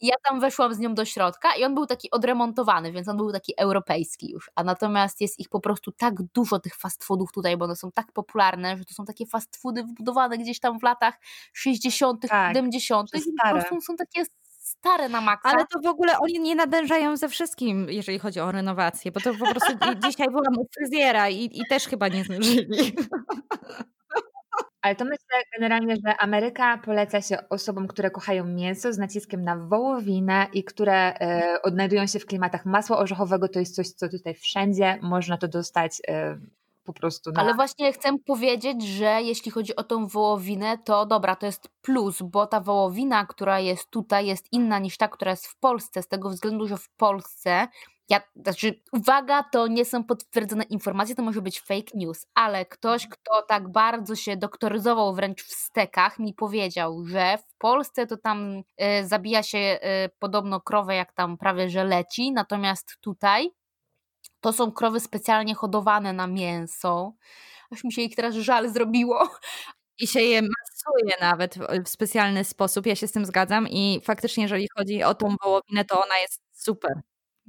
ja tam weszłam z nią do środka i on był taki odremontowany, więc on był taki europejski już, a natomiast jest ich po prostu tak dużo tych fast foodów tutaj, bo one są tak popularne, że to są takie fast foody wbudowane gdzieś tam w latach 60., tak, 70. i po prostu są takie stare na maksa. Ale to w ogóle oni nie nadężają ze wszystkim, jeżeli chodzi o renowację, bo to po prostu dzisiaj byłam u fryzjera i, i też chyba nie zdążyli. Ale to myślę generalnie, że Ameryka poleca się osobom, które kochają mięso z naciskiem na wołowinę i które e, odnajdują się w klimatach masła orzechowego. To jest coś, co tutaj wszędzie można to dostać e, po prostu. Na... Ale właśnie chcę powiedzieć, że jeśli chodzi o tą wołowinę, to dobra, to jest plus, bo ta wołowina, która jest tutaj, jest inna niż ta, która jest w Polsce, z tego względu, że w Polsce ja, znaczy, uwaga, to nie są potwierdzone informacje, to może być fake news, ale ktoś, kto tak bardzo się doktoryzował wręcz w stekach, mi powiedział, że w Polsce to tam y, zabija się y, podobno krowę, jak tam prawie że leci, natomiast tutaj to są krowy specjalnie hodowane na mięso. Aż mi się ich teraz żal zrobiło. I się je masuje nawet w specjalny sposób. Ja się z tym zgadzam i faktycznie, jeżeli chodzi o tą wołowinę, to ona jest super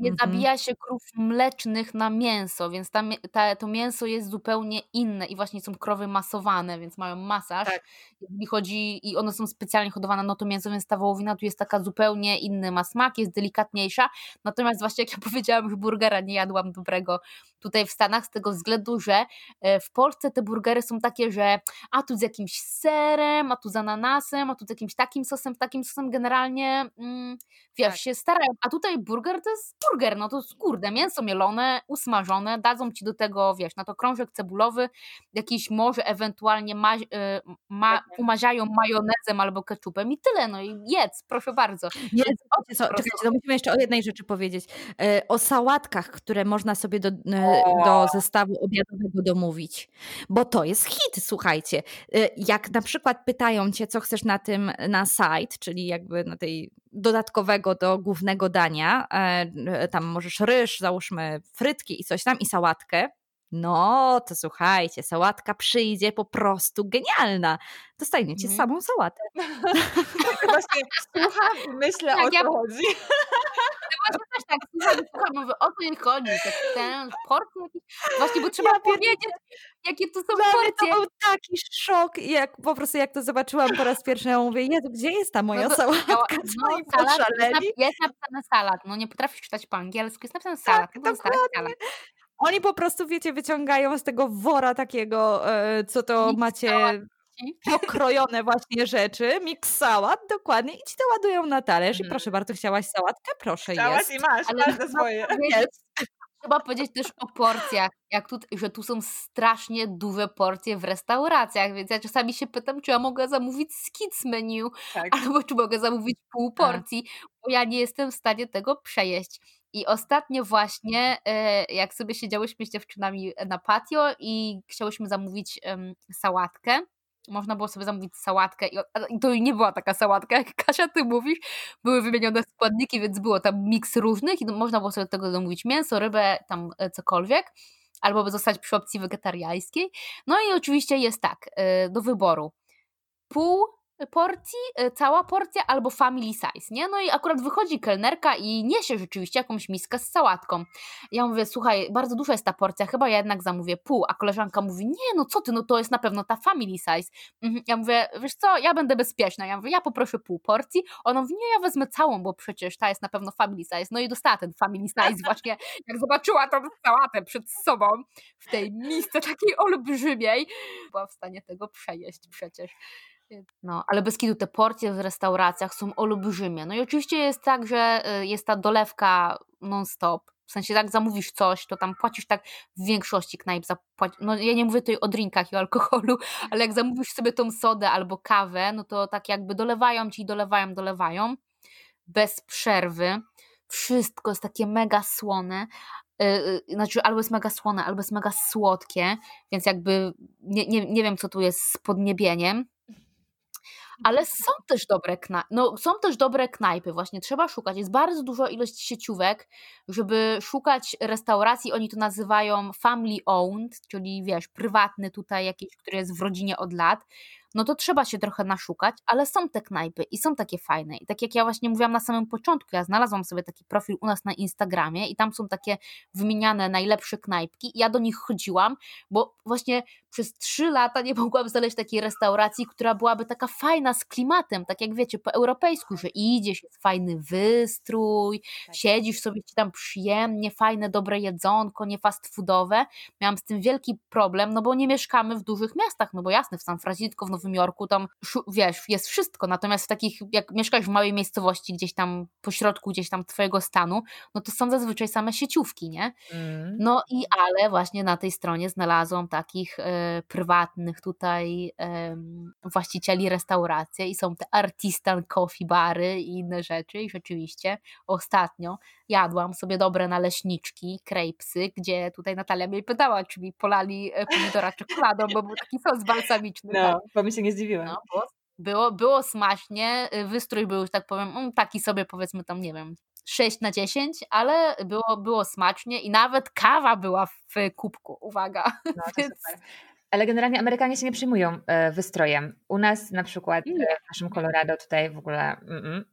nie mhm. zabija się krów mlecznych na mięso, więc ta, ta, to mięso jest zupełnie inne i właśnie są krowy masowane, więc mają masaż. Tak. Jeżeli chodzi i one są specjalnie hodowane, no to mięso, więc ta wołowina tu jest taka zupełnie inny, ma smak, jest delikatniejsza. Natomiast właśnie jak ja powiedziałam, burgera nie jadłam dobrego tutaj w Stanach z tego względu, że e, w Polsce te burgery są takie, że a tu z jakimś serem, a tu z ananasem, a tu z jakimś takim sosem, takim sosem generalnie mm, wiesz, tak. się starają. A tutaj burger to jest burger, no to kurde, mięso mielone, usmażone, dadzą ci do tego, wiesz, na to krążek cebulowy, jakiś może ewentualnie ma, y, ma, umaziają majonezem albo ketchupem i tyle, no i jedz, proszę bardzo. Jedz, co, czekajcie, to musimy jeszcze o jednej rzeczy powiedzieć. E, o sałatkach, które można sobie do, e, do zestawu obiadowego domówić, bo to jest hit, słuchajcie. E, jak na przykład pytają cię, co chcesz na tym, na site, czyli jakby na tej dodatkowego do głównego dania, tam możesz ryż, załóżmy frytki i coś tam i sałatkę, no to słuchajcie, sałatka przyjdzie po prostu genialna. Dostajecie mm. samą sałatę. Właśnie słucham myślę tak, o co ja... chodzi. Ja właśnie też tak słucham, słucham, mówię, o co jej chodzi, tak ten porcje Właśnie, bo trzeba ja powiedzieć, jakie to są Dla porcje. to był taki szok, jak po prostu jak to zobaczyłam po raz pierwszy, ja mówię, Jezu, gdzie jest ta moja no sałatka? No, salat, jest napisane salad, no nie potrafisz czytać po angielsku, jest napisane salad, tak, no, dokładnie. Oni po prostu, wiecie, wyciągają z tego wora takiego, e, co to Mix macie pokrojone właśnie rzeczy, mix sałat, dokładnie, i ci to ładują na talerz. I mhm. proszę bardzo, chciałaś sałatkę? Proszę, Chciałaś jest. i masz, Ale masz za swoje. Jest. Trzeba powiedzieć też o porcjach, jak tu, że tu są strasznie duże porcje w restauracjach, więc ja czasami się pytam, czy ja mogę zamówić skids menu, tak. albo czy mogę zamówić pół tak. porcji, bo ja nie jestem w stanie tego przejeść. I ostatnio właśnie, e, jak sobie siedziałyśmy z dziewczynami na patio i chciałyśmy zamówić sałatkę, można było sobie zamówić sałatkę i to nie była taka sałatka, jak Kasia ty mówisz, były wymienione składniki, więc było tam miks różnych i można było sobie do tego zamówić mięso, rybę, tam e, cokolwiek, albo zostać przy opcji wegetariańskiej. No i oczywiście jest tak, e, do wyboru pół porcji, e, cała porcja albo family size, nie? No i akurat wychodzi kelnerka i niesie rzeczywiście jakąś miskę z sałatką. Ja mówię, słuchaj, bardzo duża jest ta porcja, chyba ja jednak zamówię pół, a koleżanka mówi, nie, no co ty, no to jest na pewno ta family size. Mhm. Ja mówię, wiesz co, ja będę bezpieczna. Ja mówię, ja poproszę pół porcji. Ona mówi, nie, ja wezmę całą, bo przecież ta jest na pewno family size. No i dostała ten family size właśnie, jak zobaczyła tą sałatę przed sobą w tej misce takiej olbrzymiej, była w stanie tego przejeść przecież. No, ale bez kitu te porcje w restauracjach są olbrzymie. No i oczywiście jest tak, że y, jest ta dolewka non-stop. W sensie, jak zamówisz coś, to tam płacisz tak w większości knajp. Zapłaci... No, ja nie mówię tutaj o drinkach i o alkoholu, ale jak zamówisz sobie tą sodę albo kawę, no to tak jakby dolewają ci, dolewają, dolewają bez przerwy. Wszystko jest takie mega słone, yy, znaczy albo jest mega słone, albo jest mega słodkie, więc jakby nie, nie, nie wiem, co tu jest z podniebieniem ale są też dobre knajpy, no, są też dobre knajpy, właśnie trzeba szukać. Jest bardzo dużo ilość sieciówek, żeby szukać restauracji, oni to nazywają family owned, czyli wiesz, prywatny tutaj jakiś, który jest w rodzinie od lat no to trzeba się trochę naszukać, ale są te knajpy i są takie fajne. I tak jak ja właśnie mówiłam na samym początku, ja znalazłam sobie taki profil u nas na Instagramie i tam są takie wymieniane najlepsze knajpki. I ja do nich chodziłam, bo właśnie przez trzy lata nie mogłam znaleźć takiej restauracji, która byłaby taka fajna z klimatem, tak jak wiecie, po europejsku, że idziesz, jest fajny wystrój, tak. siedzisz sobie ci tam przyjemnie, fajne, dobre jedzonko, nie fast foodowe. Miałam z tym wielki problem, no bo nie mieszkamy w dużych miastach, no bo jasne, w San Francisco, w Nowym Jorku, tam wiesz, jest wszystko, natomiast w takich, jak mieszkasz w małej miejscowości, gdzieś tam po środku, gdzieś tam twojego stanu, no to są zazwyczaj same sieciówki, nie? Mm. No i ale właśnie na tej stronie znalazłam takich e, prywatnych tutaj właścicieli restauracji i są te artistan coffee bary i inne rzeczy i rzeczywiście ostatnio jadłam sobie dobre naleśniczki, krejpsy, gdzie tutaj Natalia mnie pytała, czy mi polali e, pomidora czekoladą, bo był taki sos balsamiczny. No, tak? Bo mi się nie zdziwiłem. No, było, było, było smacznie, y, wystrój był, tak powiem, mm, taki sobie powiedzmy tam, nie wiem, 6 na 10, ale było, było smacznie i nawet kawa była w kubku, uwaga. No, Więc... Ale generalnie Amerykanie się nie przyjmują e, wystrojem. U nas na przykład e, w naszym Colorado tutaj w ogóle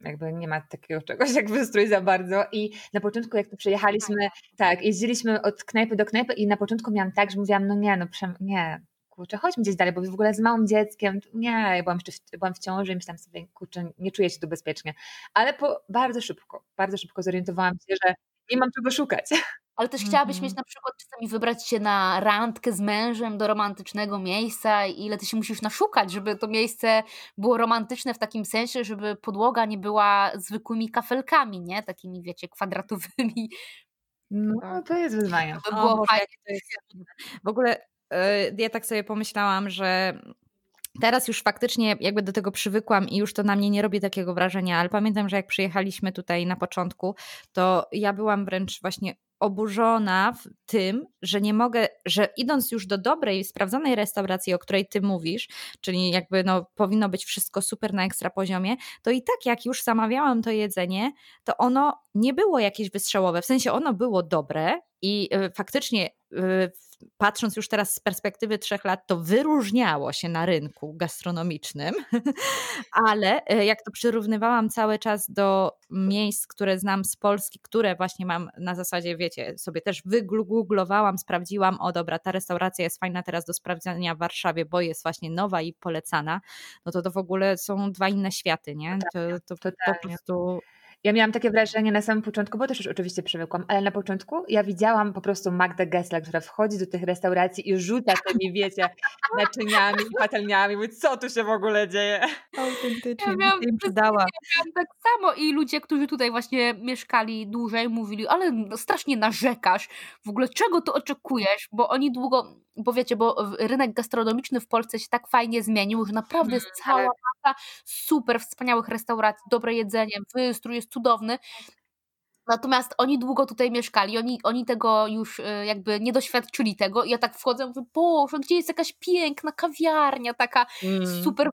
jakby nie ma takiego czegoś jak wystrój za bardzo i na początku jak tu przyjechaliśmy, tak, jeździliśmy od knajpy do knajpy i na początku miałam tak, że mówiłam, no nie, no nie, kurczę, chodźmy gdzieś dalej, bo w ogóle z małym dzieckiem, nie, ja byłam jeszcze w, byłam w ciąży i myślałam sobie, kurczę, nie czuję się tu bezpiecznie. Ale po, bardzo szybko, bardzo szybko zorientowałam się, że nie mam czego szukać. Ale też chciałabyś mm -hmm. mieć na przykład czasami wybrać się na randkę z mężem do romantycznego miejsca i ile ty się musisz naszukać, żeby to miejsce było romantyczne w takim sensie, żeby podłoga nie była zwykłymi kafelkami, nie? Takimi, wiecie, kwadratowymi. No, to jest wyzwanie. To było o, fajnie. To jest... W ogóle ja tak sobie pomyślałam, że Teraz już faktycznie jakby do tego przywykłam i już to na mnie nie robi takiego wrażenia, ale pamiętam, że jak przyjechaliśmy tutaj na początku, to ja byłam wręcz właśnie oburzona w tym, że nie mogę, że idąc już do dobrej, sprawdzonej restauracji, o której ty mówisz, czyli jakby no, powinno być wszystko super na ekstra poziomie, to i tak jak już zamawiałam to jedzenie, to ono nie było jakieś wystrzałowe. W sensie ono było dobre i y, faktycznie y, patrząc już teraz z perspektywy trzech lat, to wyróżniało się na rynku gastronomicznym, ale e, jak to przyrównywałam cały czas do miejsc, które znam z Polski, które właśnie mam na zasadzie, wiecie, sobie też wygooglowałam, sprawdziłam, o dobra, ta restauracja jest fajna teraz do sprawdzania w Warszawie, bo jest właśnie nowa i polecana, no to to w ogóle są dwa inne światy, nie? To, to po prostu ja miałam takie wrażenie na samym początku, bo też już oczywiście przywykłam, ale na początku ja widziałam po prostu Magdę Gessler, która wchodzi do tych restauracji i rzuca tymi, wiecie, naczyniami i patelniami. Mówi, co tu się w ogóle dzieje? Autentycznie. Ja miałam, ja miałam tak samo i ludzie, którzy tutaj właśnie mieszkali dłużej, mówili, ale strasznie narzekasz. W ogóle czego tu oczekujesz? Bo oni długo bo wiecie, bo rynek gastronomiczny w Polsce się tak fajnie zmienił, że naprawdę jest mm, cała tak. masa super wspaniałych restauracji, dobre jedzenie, wystrój jest cudowny. Natomiast oni długo tutaj mieszkali, oni, oni tego już e, jakby nie doświadczyli tego. I ja tak wchodzę, mówię, Boże, gdzie jest jakaś piękna kawiarnia, taka mm. super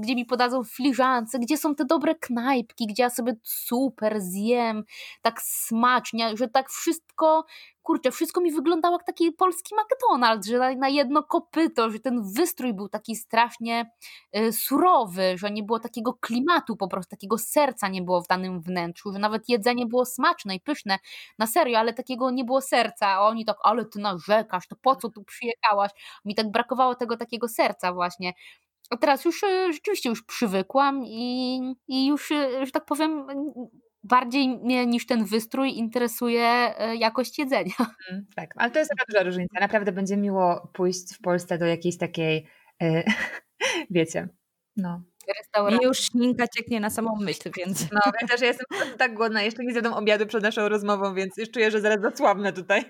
gdzie mi podadzą filiżance, gdzie są te dobre knajpki, gdzie ja sobie super zjem, tak smacznie, że tak wszystko, kurczę, wszystko mi wyglądało jak taki polski McDonald's, że na, na jedno kopyto, że ten wystrój był taki strasznie y, surowy, że nie było takiego klimatu po prostu, takiego serca nie było w danym wnętrzu, że nawet jedzenie było smaczne i pyszne, na serio, ale takiego nie było serca, a oni tak, ale ty narzekasz, to po co tu przyjechałaś? Mi tak brakowało tego takiego serca właśnie. A teraz już e, rzeczywiście już przywykłam i, i już, e, że tak powiem, bardziej mnie niż ten wystrój interesuje e, jakość jedzenia. Mm, tak, ale to jest taka duża różnica. Naprawdę będzie miło pójść w Polsce do jakiejś takiej, wiecie, no, restauracji. Już ślinka cieknie na samą myśl, więc... No, ja też jestem tak głodna. Jeszcze nie zjadłam obiadu przed naszą rozmową, więc już czuję, że zaraz zasłabnę tutaj.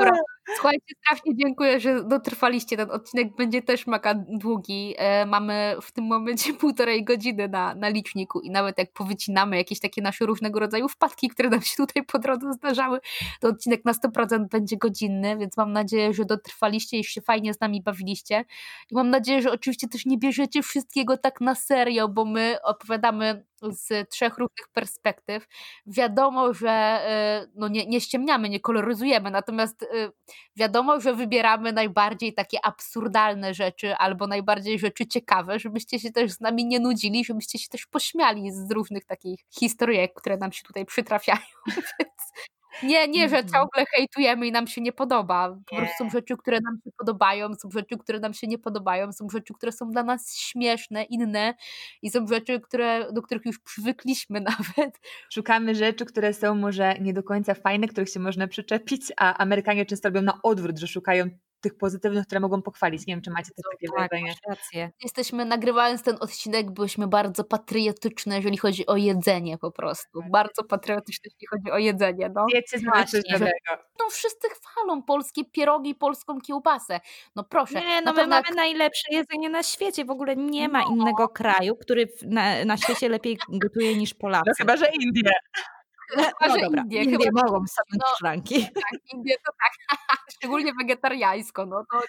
Słuchajcie, strasznie dziękuję, że dotrwaliście. Ten odcinek będzie też mega długi. E, mamy w tym momencie półtorej godziny na, na liczniku i nawet jak powycinamy jakieś takie nasze różnego rodzaju wpadki, które nam się tutaj po drodze zdarzały, to odcinek na 100% będzie godzinny, więc mam nadzieję, że dotrwaliście i się fajnie z nami bawiliście. I mam nadzieję, że oczywiście też nie bierzecie wszystkiego tak na serio, bo my opowiadamy z trzech różnych perspektyw. Wiadomo, że y, no nie, nie ściemniamy, nie koloryzujemy, natomiast y, wiadomo, że wybieramy najbardziej takie absurdalne rzeczy albo najbardziej rzeczy ciekawe, żebyście się też z nami nie nudzili, żebyście się też pośmiali z różnych takich historyjek, które nam się tutaj przytrafiają. Więc nie, nie, że mhm. ciągle hejtujemy i nam się nie podoba. Po prostu są rzeczy, które nam się podobają, są rzeczy, które nam się nie podobają, są rzeczy, które są dla nas śmieszne, inne i są rzeczy, które, do których już przywykliśmy nawet. Szukamy rzeczy, które są może nie do końca fajne, których się można przyczepić, a Amerykanie często robią na odwrót, że szukają tych pozytywnych, które mogą pochwalić. Nie wiem, czy macie też takie tak, wrażenie. Rację. Jesteśmy, nagrywając ten odcinek, byliśmy bardzo patriotyczne, jeżeli chodzi o jedzenie po prostu. Tak. Bardzo patriotyczne, jeśli chodzi o jedzenie. No. Wiecie, znaczy No wszyscy chwalą polskie pierogi, polską kiełbasę. No proszę. Nie, no my mamy najlepsze jedzenie na świecie. W ogóle nie ma no. innego kraju, który na, na świecie lepiej gotuje niż Polacy. No chyba, że Indie. No, no dobra, Indie, Indie chyba, mogą sobie no, szranki. Tak, Indie to tak, szczególnie wegetariańsko, no to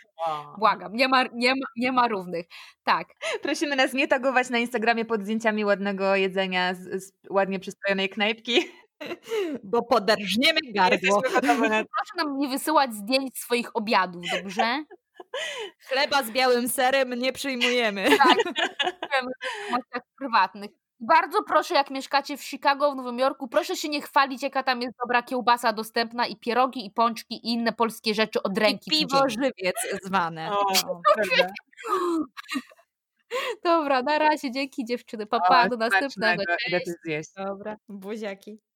błagam, nie ma, nie, ma, nie ma równych. Tak. Prosimy nas nie tagować na Instagramie pod zdjęciami ładnego jedzenia z, z ładnie przystrojonej knajpki. Bo poderżniemy gardło. Proszę nam nie wysyłać zdjęć swoich obiadów, dobrze? Chleba z białym serem nie przyjmujemy. Tak, w prywatnych. Bardzo proszę, jak mieszkacie w Chicago, w Nowym Jorku, proszę się nie chwalić, jaka tam jest dobra kiełbasa dostępna i pierogi, i pączki, i inne polskie rzeczy od ręki. I piwo żywiec zwane. O, Dobra, na razie, dzięki dziewczyny. Papa, do następnego. Cześć. Dobra, buziaki.